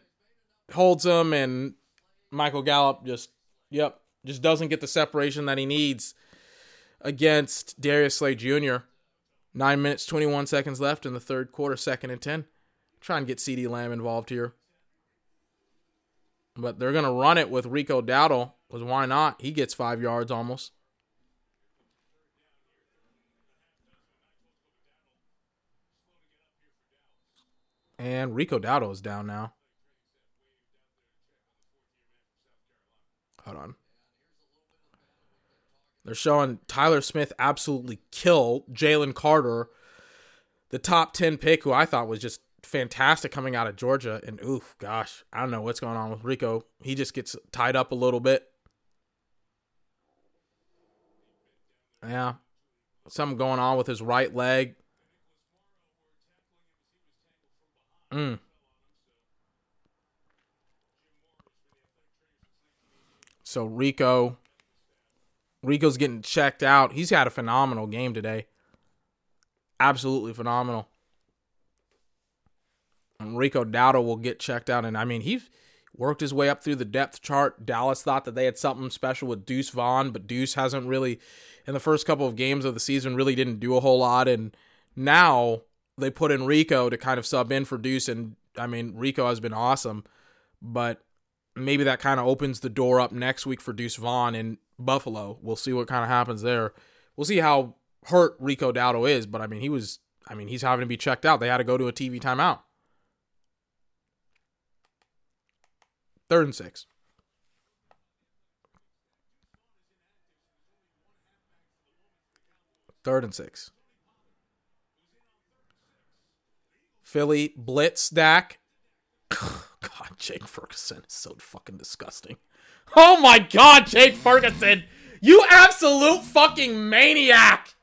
holds him, and Michael Gallup just, yep, just doesn't get the separation that he needs against Darius Slay Jr. Nine minutes, 21 seconds left in the third quarter, second and 10. Try and get CeeDee Lamb involved here. But they're going to run it with Rico Dowdle, because why not? He gets five yards almost. And Rico Dowdle is down now. Hold on. They're showing Tyler Smith absolutely kill Jalen Carter, the top 10 pick, who I thought was just fantastic coming out of Georgia. And oof, gosh, I don't know what's going on with Rico. He just gets tied up a little bit. Yeah. Something going on with his right leg. Mm. So Rico Rico's getting checked out. He's had a phenomenal game today. Absolutely phenomenal. And Rico Dowdle will get checked out. And I mean, he's worked his way up through the depth chart. Dallas thought that they had something special with Deuce Vaughn, but Deuce hasn't really, in the first couple of games of the season, really didn't do a whole lot. And now they put in Rico to kind of sub in for Deuce. And I mean, Rico has been awesome, but maybe that kind of opens the door up next week for Deuce Vaughn in Buffalo. We'll see what kind of happens there. We'll see how hurt Rico Dowdle is, but I mean, he was, I mean, he's having to be checked out. They had to go to a TV timeout. Third and six. Third and six. Philly blitz Dak. God, Jake Ferguson is so fucking disgusting. Oh my God, Jake Ferguson, you absolute fucking maniac!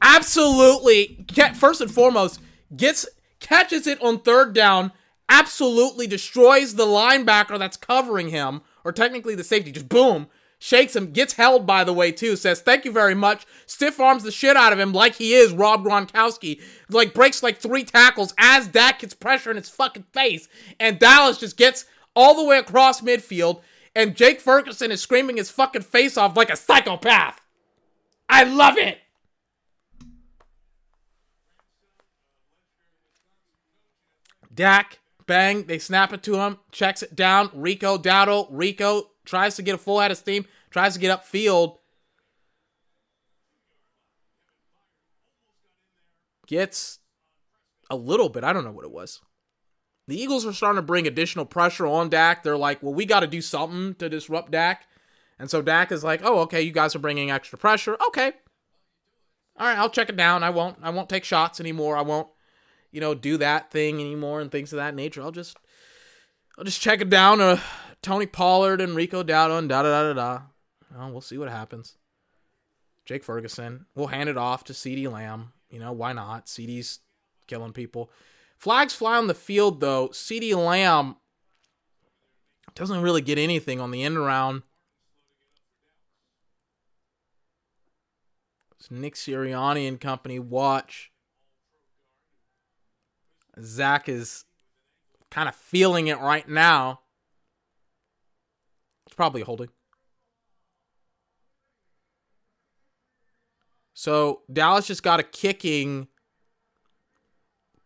Absolutely, first and foremost, gets catches it on third down, absolutely destroys the linebacker that's covering him, or technically the safety. Just boom, shakes him, gets held by the way too. Says thank you very much. Stiff arms the shit out of him like he is Rob Gronkowski. Like breaks like three tackles as Dak gets pressure in his fucking face, and Dallas just gets all the way across midfield, and Jake Ferguson is screaming his fucking face off like a psychopath. I love it. Dak, bang, they snap it to him, checks it down. Rico Dowdle, Rico tries to get a full head of steam, tries to get upfield. Gets a little bit, I don't know what it was. The Eagles are starting to bring additional pressure on Dak. They're like, well, we got to do something to disrupt Dak. And so Dak is like, oh, okay, you guys are bringing extra pressure. Okay. All right, I'll check it down. I won't I won't take shots anymore. I won't you know, do that thing anymore and things of that nature. I'll just I'll just check it down to Tony Pollard and Rico Dowdle and da da da da da. Well, we'll see what happens. Jake Ferguson. We'll hand it off to CeeDee Lamb. You know, why not? CeeDee's killing people. Flags fly on the field though. CeeDee Lamb doesn't really get anything on the end around. It's Nick Sirianni and company watch. Zach is kind of feeling it right now. Probably holding. So Dallas just got a kicking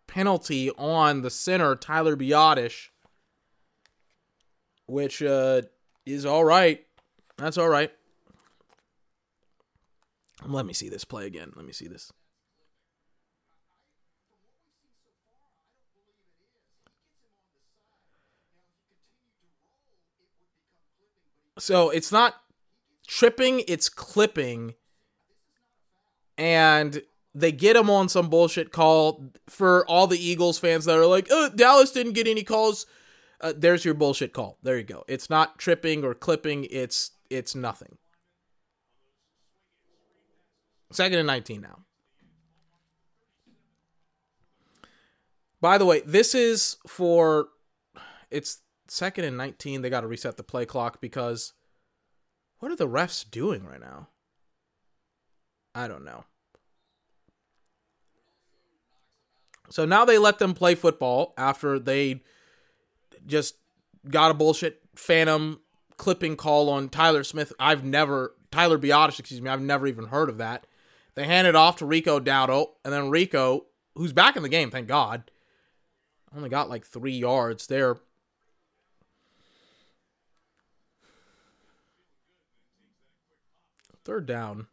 penalty on the center, Tyler Biadasz, which uh, is all right. That's all right. Let me see this play again. Let me see this. So it's not tripping, it's clipping. And they get him on some bullshit call for all the Eagles fans that are like, oh, Dallas didn't get any calls. Uh, there's your bullshit call. There you go. It's not tripping or clipping. It's it's nothing. Second and 19 now. By the way, this is for it's second and 19. They got to reset the play clock because what are the refs doing right now? I don't know. So now they let them play football after they just got a bullshit phantom clipping call on Tyler Smith. I've never Tyler Biadasz, excuse me, I've never even heard of that. They hand it off to Rico Dowdle, and then Rico, who's back in the game, thank God, only got like three yards there. Third down.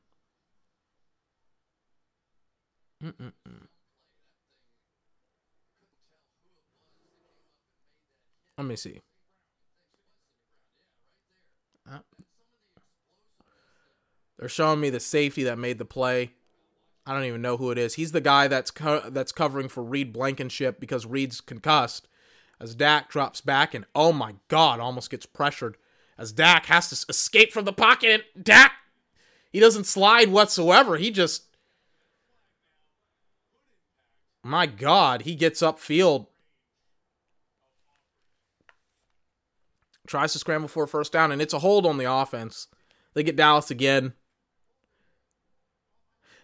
Mm-mm-mm. Let me see. Uh, they're showing me the safety that made the play. I don't even know who it is. He's the guy that's co- that's covering for Reed Blankenship because Reed's concussed. As Dak drops back and oh my god, almost gets pressured. As Dak has to escape from the pocket and Dak he doesn't slide whatsoever. He just my god, he gets upfield. Tries to scramble for a first down and it's a hold on the offense. They get Dallas again.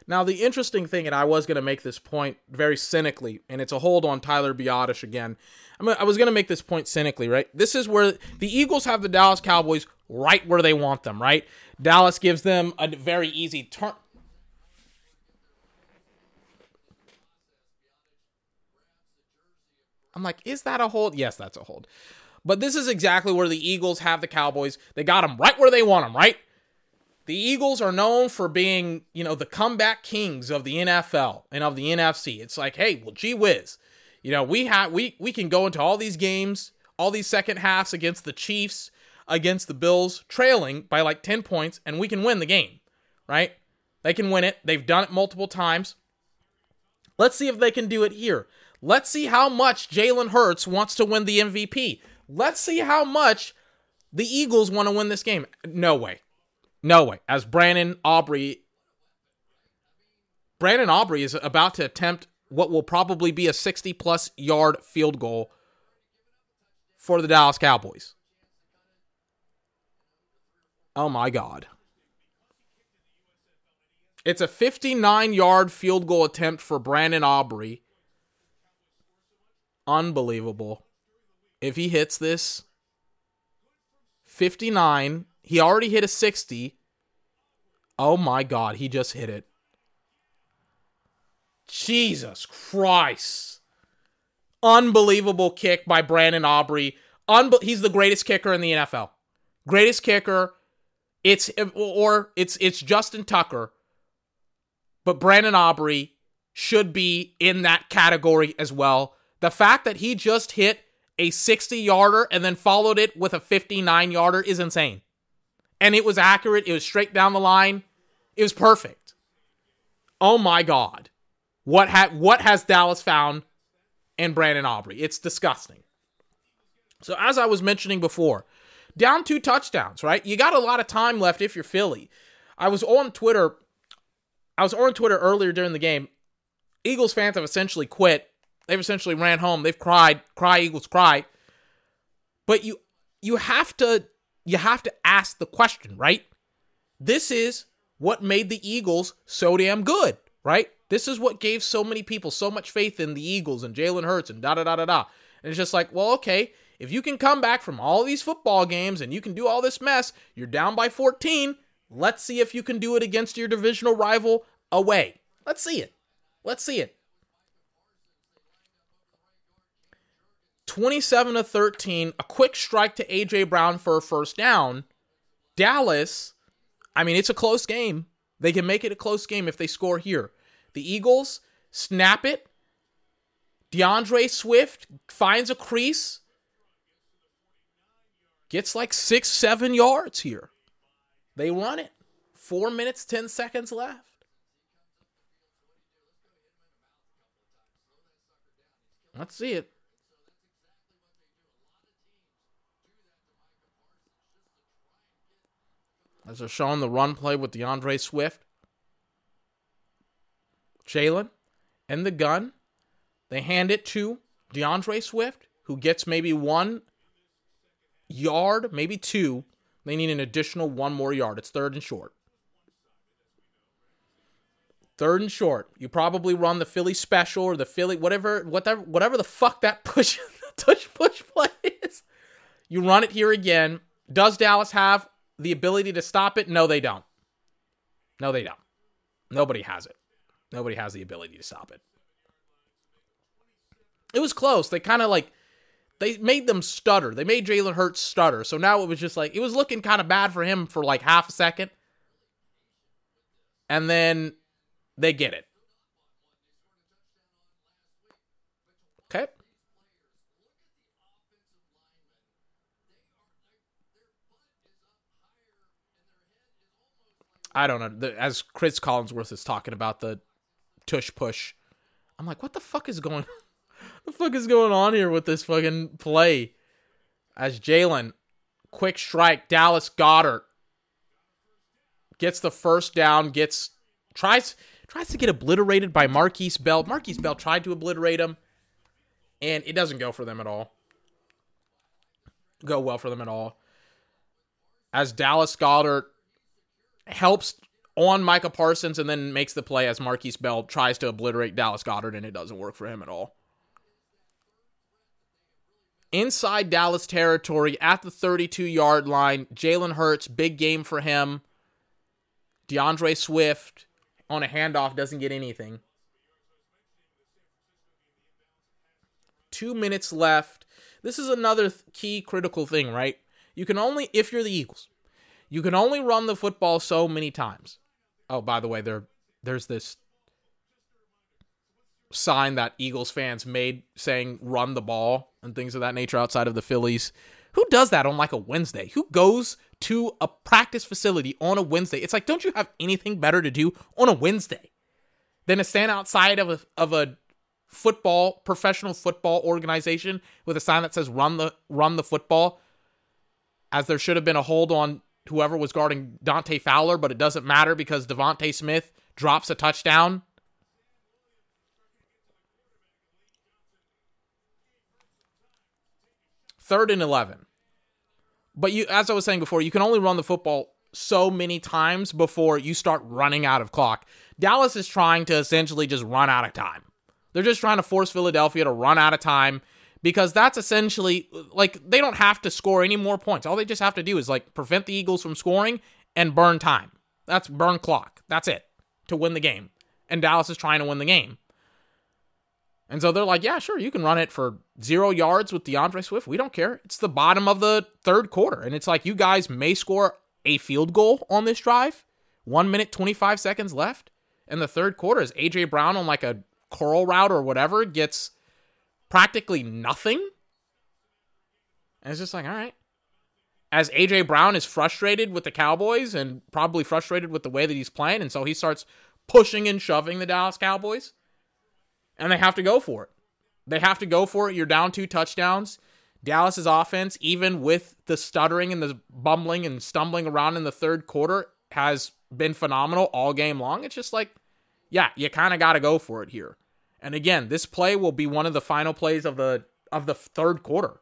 Now, the interesting thing, and I was going to make this point very cynically, and it's a hold on Tyler Biadasz again. I, mean, I was going to make this point cynically, right? This is where the Eagles have the Dallas Cowboys right where they want them, right? Dallas gives them a very easy turn. I'm like, is that a hold? Yes, that's a hold. But this is exactly where the Eagles have the Cowboys. They got them right where they want them, right? The Eagles are known for being, you know, the comeback kings of the NFL and of the NFC. It's like, hey, well, gee whiz, you know, we have we we can go into all these games, all these second halves against the Chiefs, against the Bills, trailing by like ten points, and we can win the game, right? They can win it. They've done it multiple times. Let's see if they can do it here. Let's see how much Jalen Hurts wants to win the MVP. Let's see how much the Eagles want to win this game. No way. No way. As Brandon Aubrey Brandon Aubrey is about to attempt what will probably be a 60 plus yard field goal for the Dallas Cowboys. Oh my god. It's a 59 yard field goal attempt for Brandon Aubrey. Unbelievable. If he hits this 59, he already hit a 60. Oh my god, he just hit it. Jesus Christ. Unbelievable kick by Brandon Aubrey. Unbe- he's the greatest kicker in the NFL. Greatest kicker. It's or it's it's Justin Tucker. But Brandon Aubrey should be in that category as well. The fact that he just hit a 60 yarder and then followed it with a 59 yarder is insane. And it was accurate. It was straight down the line. It was perfect. Oh my God. What, ha- what has Dallas found in Brandon Aubrey? It's disgusting. So, as I was mentioning before, down two touchdowns, right? You got a lot of time left if you're Philly. I was on Twitter. I was on Twitter earlier during the game. Eagles fans have essentially quit. They've essentially ran home. They've cried, cry Eagles cry. But you you have to you have to ask the question, right? This is what made the Eagles so damn good, right? This is what gave so many people so much faith in the Eagles and Jalen Hurts and da da da da da. And it's just like, well, okay, if you can come back from all these football games and you can do all this mess, you're down by 14. Let's see if you can do it against your divisional rival away. Let's see it. Let's see it. 27 to 13, a quick strike to AJ Brown for a first down. Dallas, I mean, it's a close game. They can make it a close game if they score here. The Eagles snap it. D'Andre Swift finds a crease. Gets like six, seven yards here. They run it. Four minutes, 10 seconds left. Let's see it. As they're showing the run play with D'Andre Swift. Jalen and the gun. They hand it to D'Andre Swift, who gets maybe one yard, maybe two. They need an additional one more yard. It's third and short. Third and short. You probably run the Philly special or the Philly whatever whatever whatever the fuck that push push push play is. You run it here again. Does Dallas have the ability to stop it? No, they don't. No, they don't. Nobody has it. Nobody has the ability to stop it. It was close. They kind of like they made them stutter. They made Jalen Hurts stutter. So now it was just like it was looking kind of bad for him for like half a second. And then they get it. Okay. I don't know. As Cris Collinsworth is talking about the tush push, I'm like, what the fuck is going? The fuck is going on here with this fucking play? As Jalen, quick strike, Dallas Goedert gets the first down, gets tries tries to get obliterated by Markquese Bell. Markquese Bell tried to obliterate him, and it doesn't go for them at all. Go well for them at all. As Dallas Goedert helps on Micah Parsons and then makes the play as Markquese Bell tries to obliterate Dallas Goedert, and it doesn't work for him at all. Inside Dallas territory at the 32 yard line, Jalen Hurts, big game for him. D'Andre Swift on a handoff doesn't get anything. Two minutes left. This is another th- key critical thing, right? You can only, if you're the Eagles, you can only run the football so many times. Oh, by the way, there there's this sign that Eagles fans made saying run the ball and things of that nature outside of the Phillies. Who does that on like a Wednesday? Who goes to a practice facility on a Wednesday? It's like, don't you have anything better to do on a Wednesday than to stand outside of a of a football professional football organization with a sign that says run the run the football? As there should have been a hold on whoever was guarding Dante Fowler, but it doesn't matter because DeVonta Smith drops a touchdown. Third and 11. But you as I was saying before, you can only run the football so many times before you start running out of clock. Dallas is trying to essentially just run out of time. They're just trying to force Philadelphia to run out of time because that's essentially like they don't have to score any more points. All they just have to do is like prevent the Eagles from scoring and burn time. That's burn clock. That's it to win the game. And Dallas is trying to win the game. And so they're like, yeah, sure, you can run it for zero yards with D'Andre Swift. We don't care. It's the bottom of the third quarter. And it's like, you guys may score a field goal on this drive. One minute, 25 seconds left. And the third quarter is AJ Brown on like a curl route or whatever gets practically nothing. And it's just like, all right. As AJ Brown is frustrated with the Cowboys and probably frustrated with the way that he's playing. And so he starts pushing and shoving the Dallas Cowboys and they have to go for it. They have to go for it. You're down two touchdowns. Dallas's offense, even with the stuttering and the bumbling and stumbling around in the third quarter, has been phenomenal all game long. It's just like, yeah, you kind of got to go for it here. And again, this play will be one of the final plays of the of the third quarter.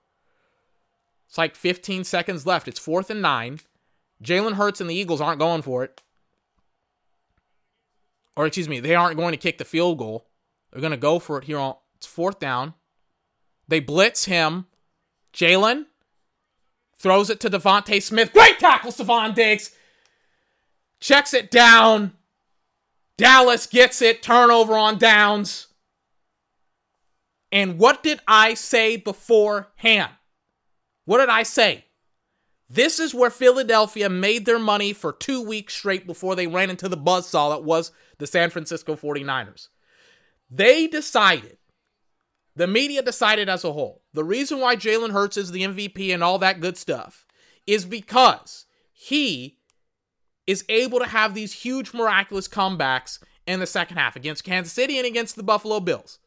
It's like 15 seconds left. It's fourth and nine. Jalen Hurts and the Eagles aren't going for it. Or excuse me, they aren't going to kick the field goal. They're going to go for it here on it's fourth down. They blitz him. Jalen throws it to DeVonta Smith. Great tackle, Stephon Diggs. Checks it down. Dallas gets it. Turnover on downs. And what did I say beforehand? What did I say? This is where Philadelphia made their money for two weeks straight before they ran into the buzzsaw that was the San Francisco 49ers. They decided, the media decided as a whole, the reason why Jalen Hurts is the MVP and all that good stuff is because he is able to have these huge, miraculous comebacks in the second half against Kansas City and against the Buffalo Bills.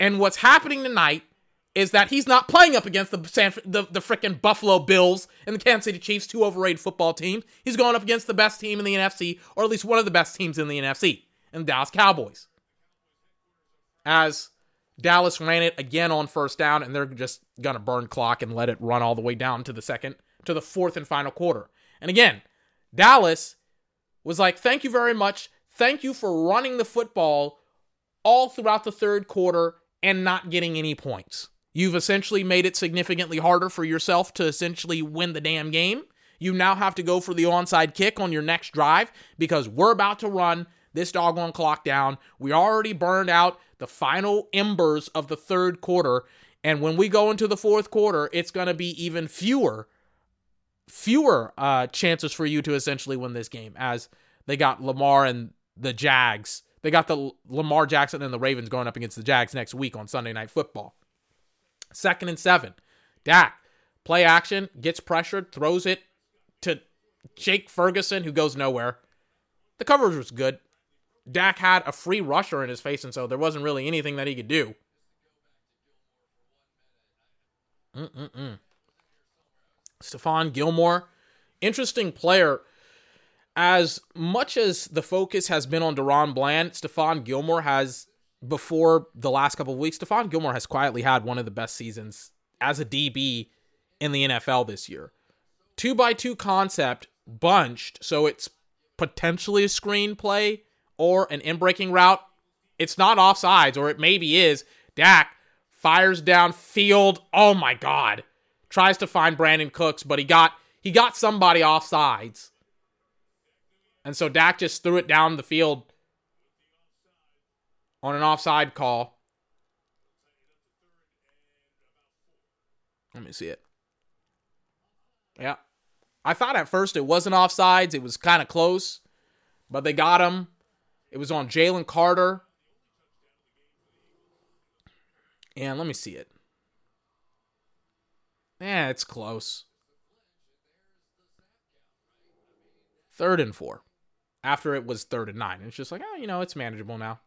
And what's happening tonight is that he's not playing up against the San, the, the freaking Buffalo Bills and the Kansas City Chiefs, two overrated football teams. He's going up against the best team in the NFC, or at least one of the best teams in the NFC, and the Dallas Cowboys. As Dallas ran it again on first down, and they're just gonna burn clock and let it run all the way down to the second, to the fourth and final quarter. And again, Dallas was like, "Thank you very much. Thank you for running the football all throughout the third quarter and not getting any points. You've essentially made it significantly harder for yourself to essentially win the damn game. You now have to go for the onside kick on your next drive because we're about to run this doggone clock down. We already burned out the final embers of the third quarter. And when we go into the fourth quarter, it's going to be even fewer, fewer uh, chances for you to essentially win this game as they got Lamar and the Jags. They got the Lamar Jackson and the Ravens going up against the Jags next week on Sunday Night Football. Second and seven. Dak, play action, gets pressured, throws it to Jake Ferguson, who goes nowhere. the coverage was good. Dak had a free rusher in his face, and so there wasn't really anything that he could do. Mm-mm-mm. Stephon Gilmore, interesting player. As much as the focus has been on DaRon Bland, Stephon Gilmore has, before the last couple of weeks, Stephon Gilmore has quietly had one of the best seasons as a DB in the NFL this year. Two by two concept bunched, so it's potentially a screenplay or an in breaking route. It's not offsides, or it maybe is. Dak fires downfield. Oh my god. Tries to find Brandin Cooks, but he got he got somebody offsides. And so Dak just threw it down the field on an offside call. Let me see it. Yeah. I thought at first it wasn't offsides. It was kind of close, but they got him. It was on Jalen Carter. And let me see it. Yeah, it's close. Third and four. After it was third and nine. It's just like, oh, you know, it's manageable now.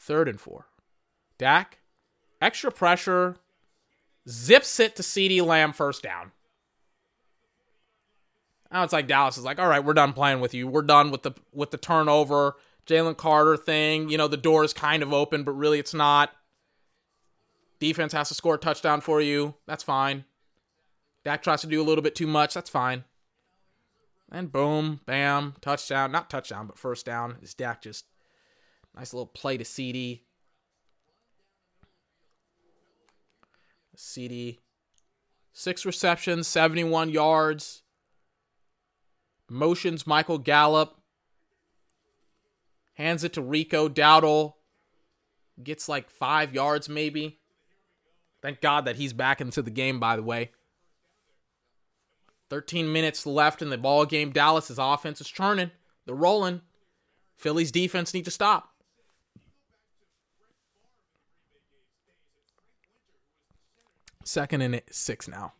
Third and four. Dak, extra pressure, zips it to CeeDee Lamb first down. Now it's like Dallas is like, all right, we're done playing with you. We're done with the with the turnover, Jalen Carter thing. You know, the door is kind of open, but really it's not. Defense has to score a touchdown for you. That's fine. Dak tries to do a little bit too much. That's fine. And boom, bam, touchdown. Not touchdown, but first down. Is Dak just nice little play to CeeDee. CeeDee. Six receptions, 71 yards. Motions Michael Gallup. Hands it to Rico Dowdle. Gets like five yards, maybe. Thank God that he's back into the game, by the way. 13 minutes left in the ball game. Dallas's offense is churning. They're rolling. Philly's defense need to stop. Second and six now.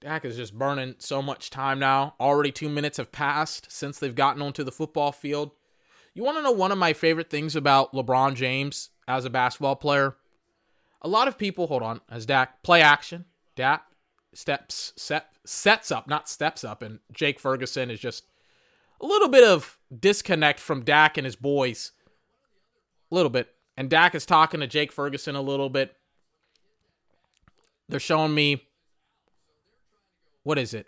Dak is just burning so much time now. Already two minutes have passed since they've gotten onto the football field. You want to know one of my favorite things about LeBron James as a basketball player? A lot of people, hold on, as Dak play action. Dak steps set sets up, not steps up, and Jake Ferguson is just a little bit of disconnect from Dak and his boys. A little bit. And Dak is talking to Jake Ferguson a little bit. They're showing me what is it?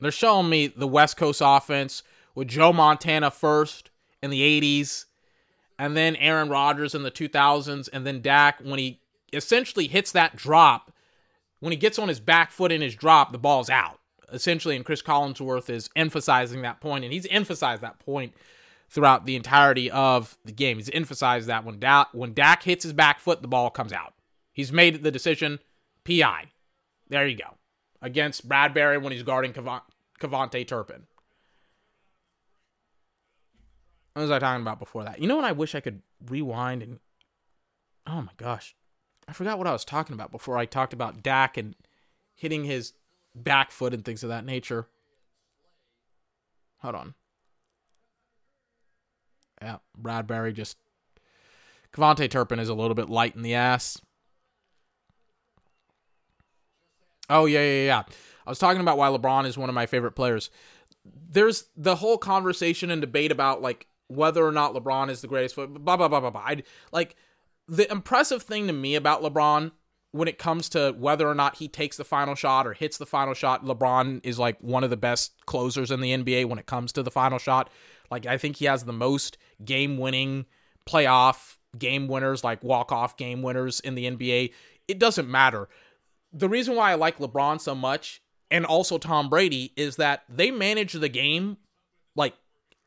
They're showing me the West Coast offense with Joe Montana first in the 80s, and then Aaron Rodgers in the 2000s, and then Dak when he essentially hits that drop. When he gets on his back foot in his drop, the ball's out. Essentially, and Cris Collinsworth is emphasizing that point, and he's emphasized that point throughout the entirety of the game. He's emphasized that when Dak, when Dak hits his back foot, the ball comes out. He's made the decision. PI. There you go. Against Bradberry when he's guarding Kav- KaVontae Turpin. What was I talking about before that? You know what I wish I could rewind and oh my gosh. I forgot what I was talking about before I talked about Dak and hitting his back foot and things of that nature. Hold on. Yeah, Bradberry just KaVontae Turpin is a little bit light in the ass. Oh yeah, yeah, yeah. I was talking about why LeBron is one of my favorite players. There's the whole conversation and debate about like whether or not LeBron is the greatest. Blah blah blah blah blah. I, like the impressive thing to me about LeBron when it comes to whether or not he takes the final shot or hits the final shot, LeBron is like one of the best closers in the NBA when it comes to the final shot. Like I think he has the most game-winning playoff game winners, like walk-off game winners in the NBA. It doesn't matter. The reason why I like LeBron so much and also Tom Brady is that they manage the game like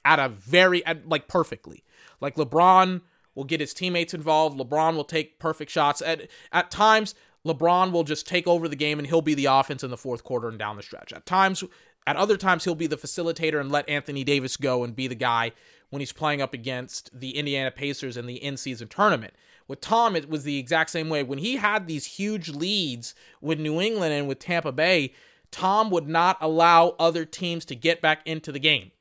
at a very at, like perfectly. Like LeBron will get his teammates involved. LeBron will take perfect shots. At at times, LeBron will just take over the game and he'll be the offense in the fourth quarter and down the stretch. At times, at other times, he'll be the facilitator and let Anthony Davis go and be the guy when he's playing up against the Indiana Pacers in the in-season tournament. With Tom, it was the exact same way. When he had these huge leads with New England and with Tampa Bay, Tom would not allow other teams to get back into the game.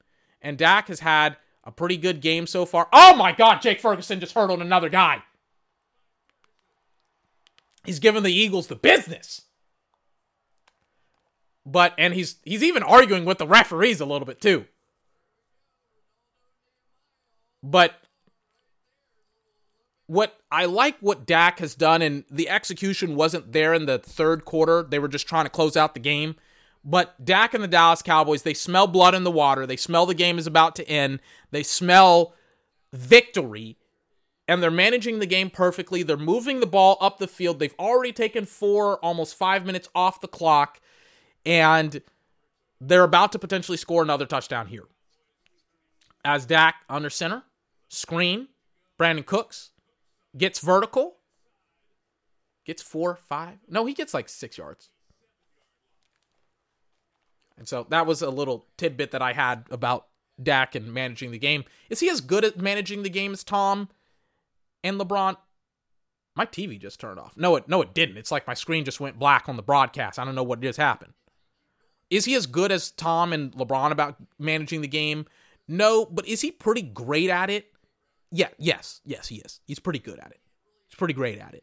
And Dak has had a pretty good game so far. Oh my God, Jake Ferguson just hurdled another guy. He's given the Eagles the business. But and he's he's even arguing with the referees a little bit too. But what I like what Dak has done, and the execution wasn't there in the third quarter. They were just trying to close out the game. But Dak and the Dallas Cowboys, they smell blood in the water. They smell the game is about to end. They smell victory. And they're managing the game perfectly. They're moving the ball up the field. They've already taken four, almost five minutes off the clock. And they're about to potentially score another touchdown here. As Dak under center, screen, Brandin Cooks gets vertical, gets four, five. No, he gets like six yards. And so that was a little tidbit that I had about Dak and managing the game. Is he as good at managing the game as Tom and LeBron? My TV just turned off. No, it no, it didn't. It's like my screen just went black on the broadcast. I don't know what just happened. Is he as good as Tom and LeBron about managing the game? No, but is he pretty great at it? Yeah, yes, yes, he is. He's pretty good at it. He's pretty great at it.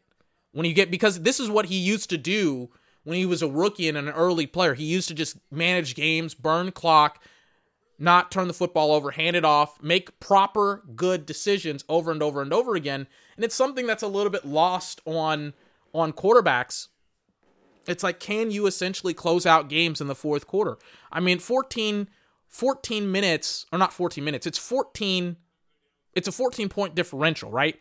When you get because this is what he used to do when he was a rookie and an early player. He used to just manage games, burn clock, not turn the football over, hand it off, make proper good decisions over and over and over again. And it's something that's a little bit lost on on quarterbacks. It's like can you essentially close out games in the fourth quarter? I mean, 14 14 minutes or not 14 minutes. It's 14 it's a 14 point differential, right?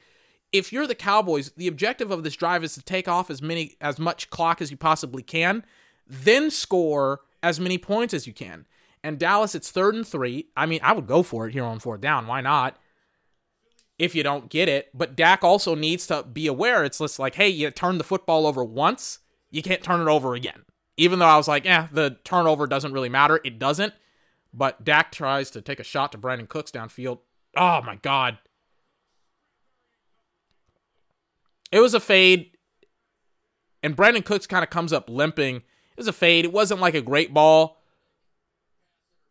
If you're the Cowboys, the objective of this drive is to take off as many as much clock as you possibly can, then score as many points as you can. And Dallas, it's third and three. I mean, I would go for it here on fourth down. Why not? If you don't get it, but Dak also needs to be aware. It's just like, hey, you turn the football over once, you can't turn it over again. Even though I was like, eh, the turnover doesn't really matter. It doesn't. But Dak tries to take a shot to Brandin Cooks downfield. Oh my god. It was a fade. And Brandin Cooks kind of comes up limping. It was a fade. It wasn't like a great ball.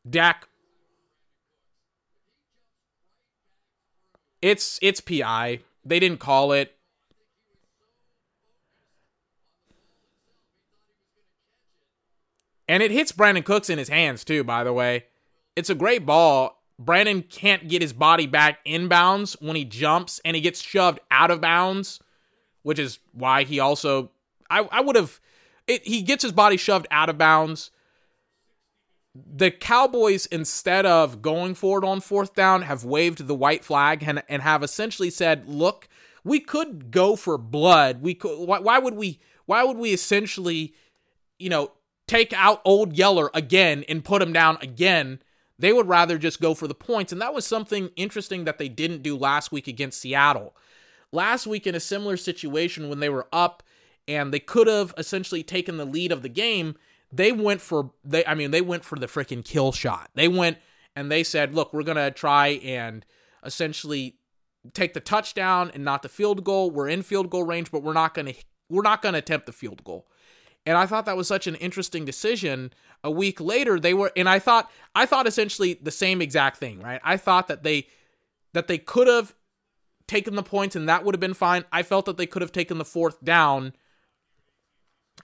Dak. It's it's PI. They didn't call it. And it hits Brandin Cooks in his hands too, by the way. It's a great ball. Brandin can't get his body back inbounds when he jumps and he gets shoved out of bounds, which is why he also I, I would have it, he gets his body shoved out of bounds. The Cowboys, instead of going for it on fourth down, have waved the white flag and, and have essentially said, look, we could go for blood. We could why, why would we why would we essentially, you know, take out old Yeller again and put him down again? They would rather just go for the points. And that was something interesting that they didn't do last week against Seattle. Last week, in a similar situation, when they were up and they could have essentially taken the lead of the game, they went for they I mean, they went for the freaking kill shot. They went and they said, look, we're gonna try and essentially take the touchdown and not the field goal. We're in field goal range, but we're not gonna we're not gonna attempt the field goal. And I thought that was such an interesting decision. A week later, they were, and I thought, I thought essentially the same exact thing, right? I thought that they, that they could have taken the points and that would have been fine. I felt that they could have taken the fourth down,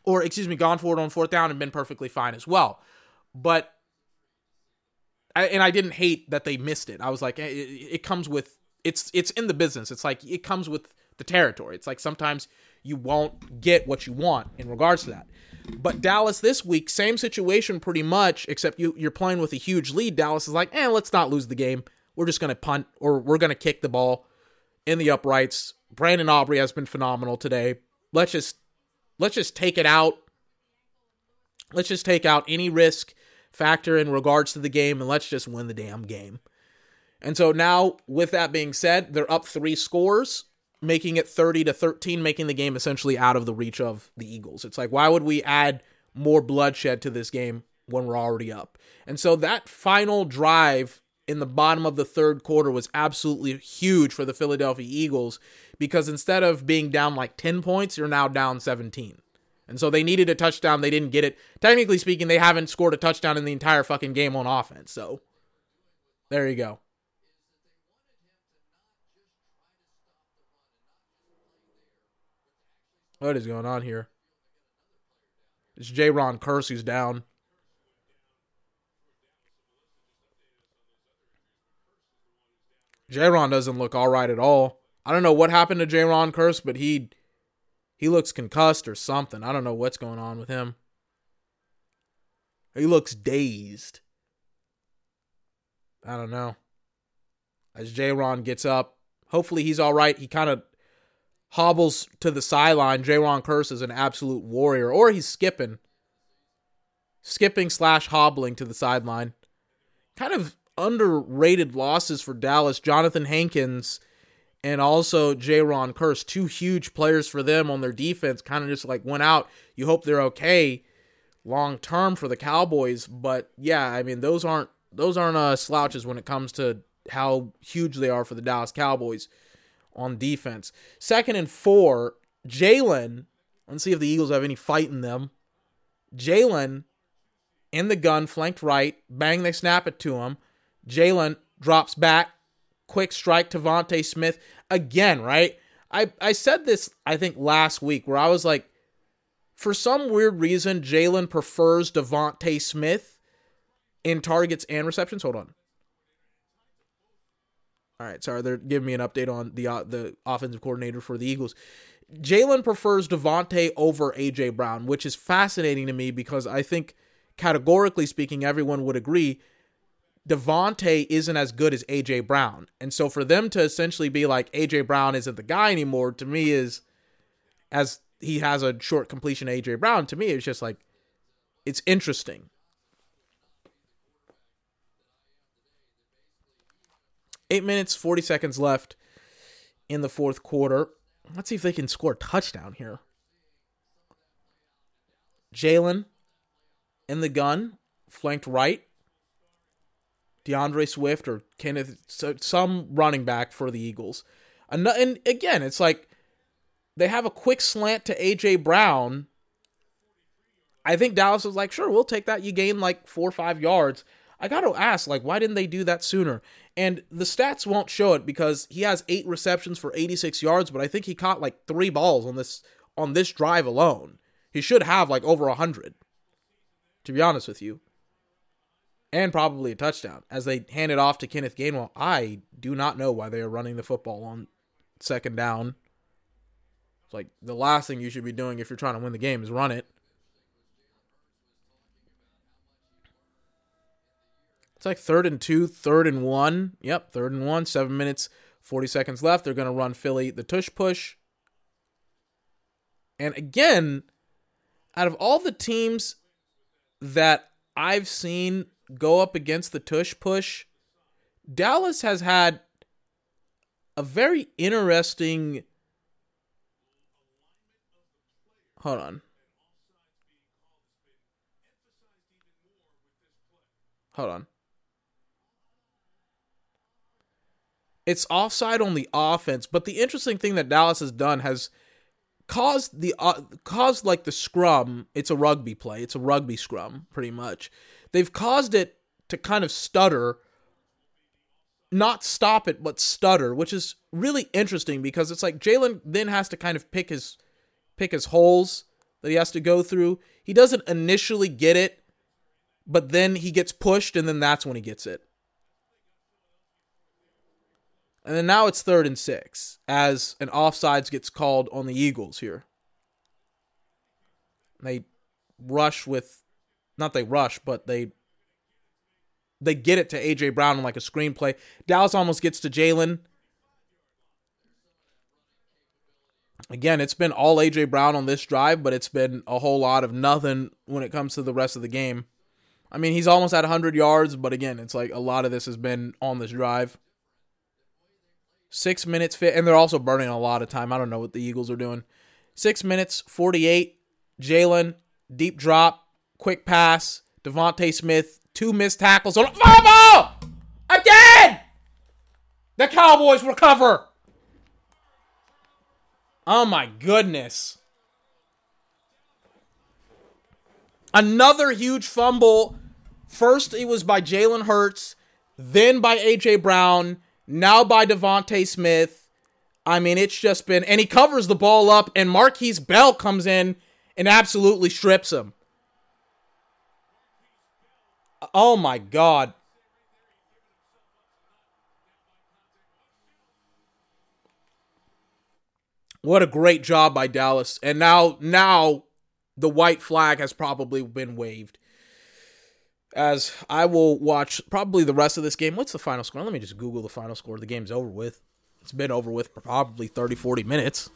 or excuse me, gone forward on fourth down and been perfectly fine as well. But, I, and I didn't hate that they missed it. I was like, eh, it, it comes with, it's, it's in the business. It's like it comes with the territory. It's like sometimes you won't get what you want in regards to that. But Dallas this week, same situation pretty much, except you, you're playing with a huge lead. Dallas is like, eh, let's not lose the game. We're just going to punt or we're going to kick the ball in the uprights. Brandon Aubrey has been phenomenal today. Let's just let's just take it out. Let's just take out any risk factor in regards to the game and let's just win the damn game. And so now, with that being said, they're up three scores making it 30 to 13, making the game essentially out of the reach of the Eagles. It's like, why would we add more bloodshed to this game when we're already up? And so that final drive in the bottom of the third quarter was absolutely huge for the Philadelphia Eagles because instead of being down like 10 points, you're now down 17. And so they needed a touchdown. They didn't get it. Technically speaking, they haven't scored a touchdown in the entire fucking game on offense. So there you go. What is going on here? It's Jayron Kearse who's down. Jayron doesn't look all right at all. I don't know what happened to Jayron Kearse, but he he looks concussed or something. I don't know what's going on with him. He looks dazed. I don't know. As Jayron gets up, hopefully he's all right. He kind of hobbles to the sideline. Jayron Kearse is an absolute warrior, or he's skipping, skipping slash hobbling to the sideline. Kind of underrated losses for Dallas. Johnathan Hankins and also Jayron Kearse, two huge players for them on their defense, kind of just like went out. You hope they're okay long term for the Cowboys, but yeah, I mean those aren't those aren't uh, slouches when it comes to how huge they are for the Dallas Cowboys on defense. Second and four, Jalen. Let's see if the Eagles have any fight in them. Jalen in the gun, flanked right. Bang, they snap it to him. Jalen drops back. Quick strike to Vontae Smith. Again, right? I, I said this, I think, last week where I was like, for some weird reason, Jalen prefers DeVonta Smith in targets and receptions. Hold on. All right, sorry, they're giving me an update on the uh, the offensive coordinator for the Eagles. Jalen prefers DeVonta over AJ Brown, which is fascinating to me because I think categorically speaking, everyone would agree DeVonta isn't as good as AJ Brown. And so for them to essentially be like AJ Brown isn't the guy anymore, to me is as he has a short completion AJ Brown, to me it's just like it's interesting. Eight minutes, 40 seconds left in the fourth quarter. Let's see if they can score a touchdown here. Jalen in the gun, flanked right. D'Andre Swift or Kenneth, some running back for the Eagles. And again, it's like they have a quick slant to AJ Brown. I think Dallas was like, sure, we'll take that. You gain like four or five yards. I got to ask, like, why didn't they do that sooner? And the stats won't show it because he has eight receptions for 86 yards, but I think he caught like three balls on this on this drive alone. He should have like over 100, to be honest with you. And probably a touchdown as they hand it off to Kenneth Gainwell. I do not know why they are running the football on second down. It's like the last thing you should be doing if you're trying to win the game is run it. It's like third and two, third and one. Yep, third and one, seven minutes, 40 seconds left. They're going to run Philly the tush push. And again, out of all the teams that I've seen go up against the tush push, Dallas has had a very interesting. Hold on. Hold on. It's offside on the offense, but the interesting thing that Dallas has done has caused the uh, caused like the scrum. It's a rugby play. It's a rugby scrum, pretty much. They've caused it to kind of stutter, not stop it, but stutter, which is really interesting because it's like Jalen then has to kind of pick his pick his holes that he has to go through. He doesn't initially get it, but then he gets pushed, and then that's when he gets it. And then now it's third and six as an offsides gets called on the Eagles here. They rush with, not they rush, but they they get it to AJ Brown like a screenplay. Dallas almost gets to Jalen. Again, it's been all AJ Brown on this drive, but it's been a whole lot of nothing when it comes to the rest of the game. I mean, he's almost at 100 yards, but again, it's like a lot of this has been on this drive. Six minutes fit, and they're also burning a lot of time. I don't know what the Eagles are doing. Six minutes, 48. Jalen, deep drop, quick pass. DeVonta Smith, two missed tackles on fumble! Again! The Cowboys recover. Oh my goodness. Another huge fumble. First, it was by Jalen Hurts, then by A.J. Brown, now by DeVonta Smith. I mean, it's just been, and he covers the ball up, and Markquese Bell comes in and absolutely strips him. Oh my God. What a great job by Dallas. And now now the white flag has probably been waved. As I will watch probably the rest of this game. What's the final score? Let me just Google the final score. The game's over with. It's been over with probably 30, 40 minutes.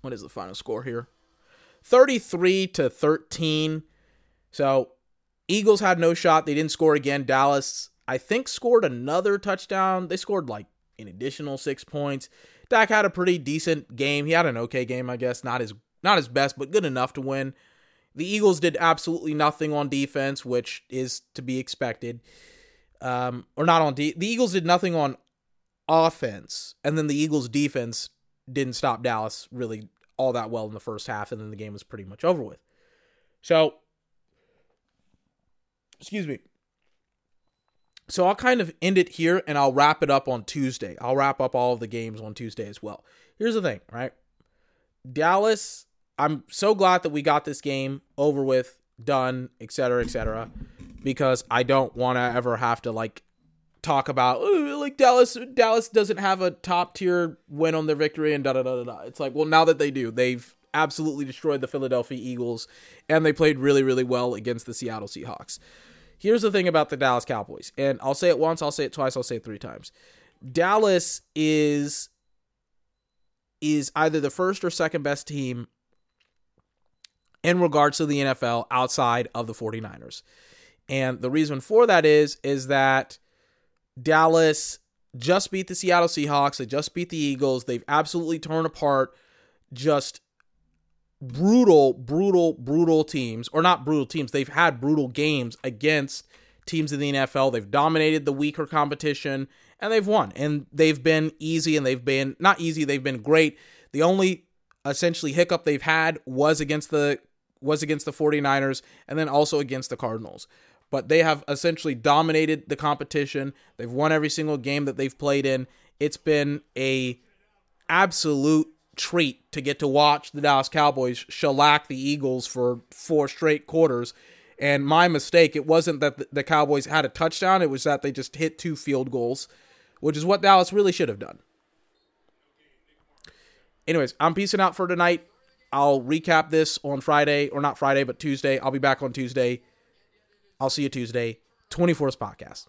What is the final score here? 33 to 13. So Eagles had no shot. They didn't score again. Dallas, I think, scored another touchdown. They scored like an additional six points. Dak had a pretty decent game. He had an okay game, I guess. Not his not his best, but good enough to win. The Eagles did absolutely nothing on defense, which is to be expected. Um, or not on de- the Eagles did nothing on offense, and then the Eagles defense didn't stop Dallas really all that well in the first half, and then the game was pretty much over with. So, excuse me. So I'll kind of end it here and I'll wrap it up on Tuesday. I'll wrap up all of the games on Tuesday as well. Here's the thing, right? Dallas, I'm so glad that we got this game over with, done, etc., etc., because I don't want to ever have to like talk about like Dallas. Dallas doesn't have a top tier win on their victory and da da da da da. It's like, well, now that they do, they've absolutely destroyed the Philadelphia Eagles, and they played really, really well against the Seattle Seahawks. Here's the thing about the Dallas Cowboys, and I'll say it once, I'll say it twice, I'll say it three times. Dallas is is either the first or second best team in regards to the NFL outside of the 49ers. And the reason for that is is that Dallas just beat the Seattle Seahawks, they just beat the Eagles. They've absolutely torn apart just brutal, brutal, brutal teams, or not brutal teams. They've had brutal games against teams in the NFL. They've dominated the weaker competition and they've won. And they've been easy and they've been not easy, they've been great. The only essentially hiccup they've had was against the was against the 49ers and then also against the Cardinals. But they have essentially dominated the competition. They've won every single game that they've played in. It's been a absolute treat to get to watch the Dallas Cowboys shellac the Eagles for four straight quarters. And my mistake, it wasn't that the Cowboys had a touchdown, it was that they just hit two field goals, which is what Dallas really should have done. Anyways, I'm peacing out for tonight. I'll recap this on Friday, or not Friday, but Tuesday. I'll be back on Tuesday. I'll see you Tuesday. 24th podcast.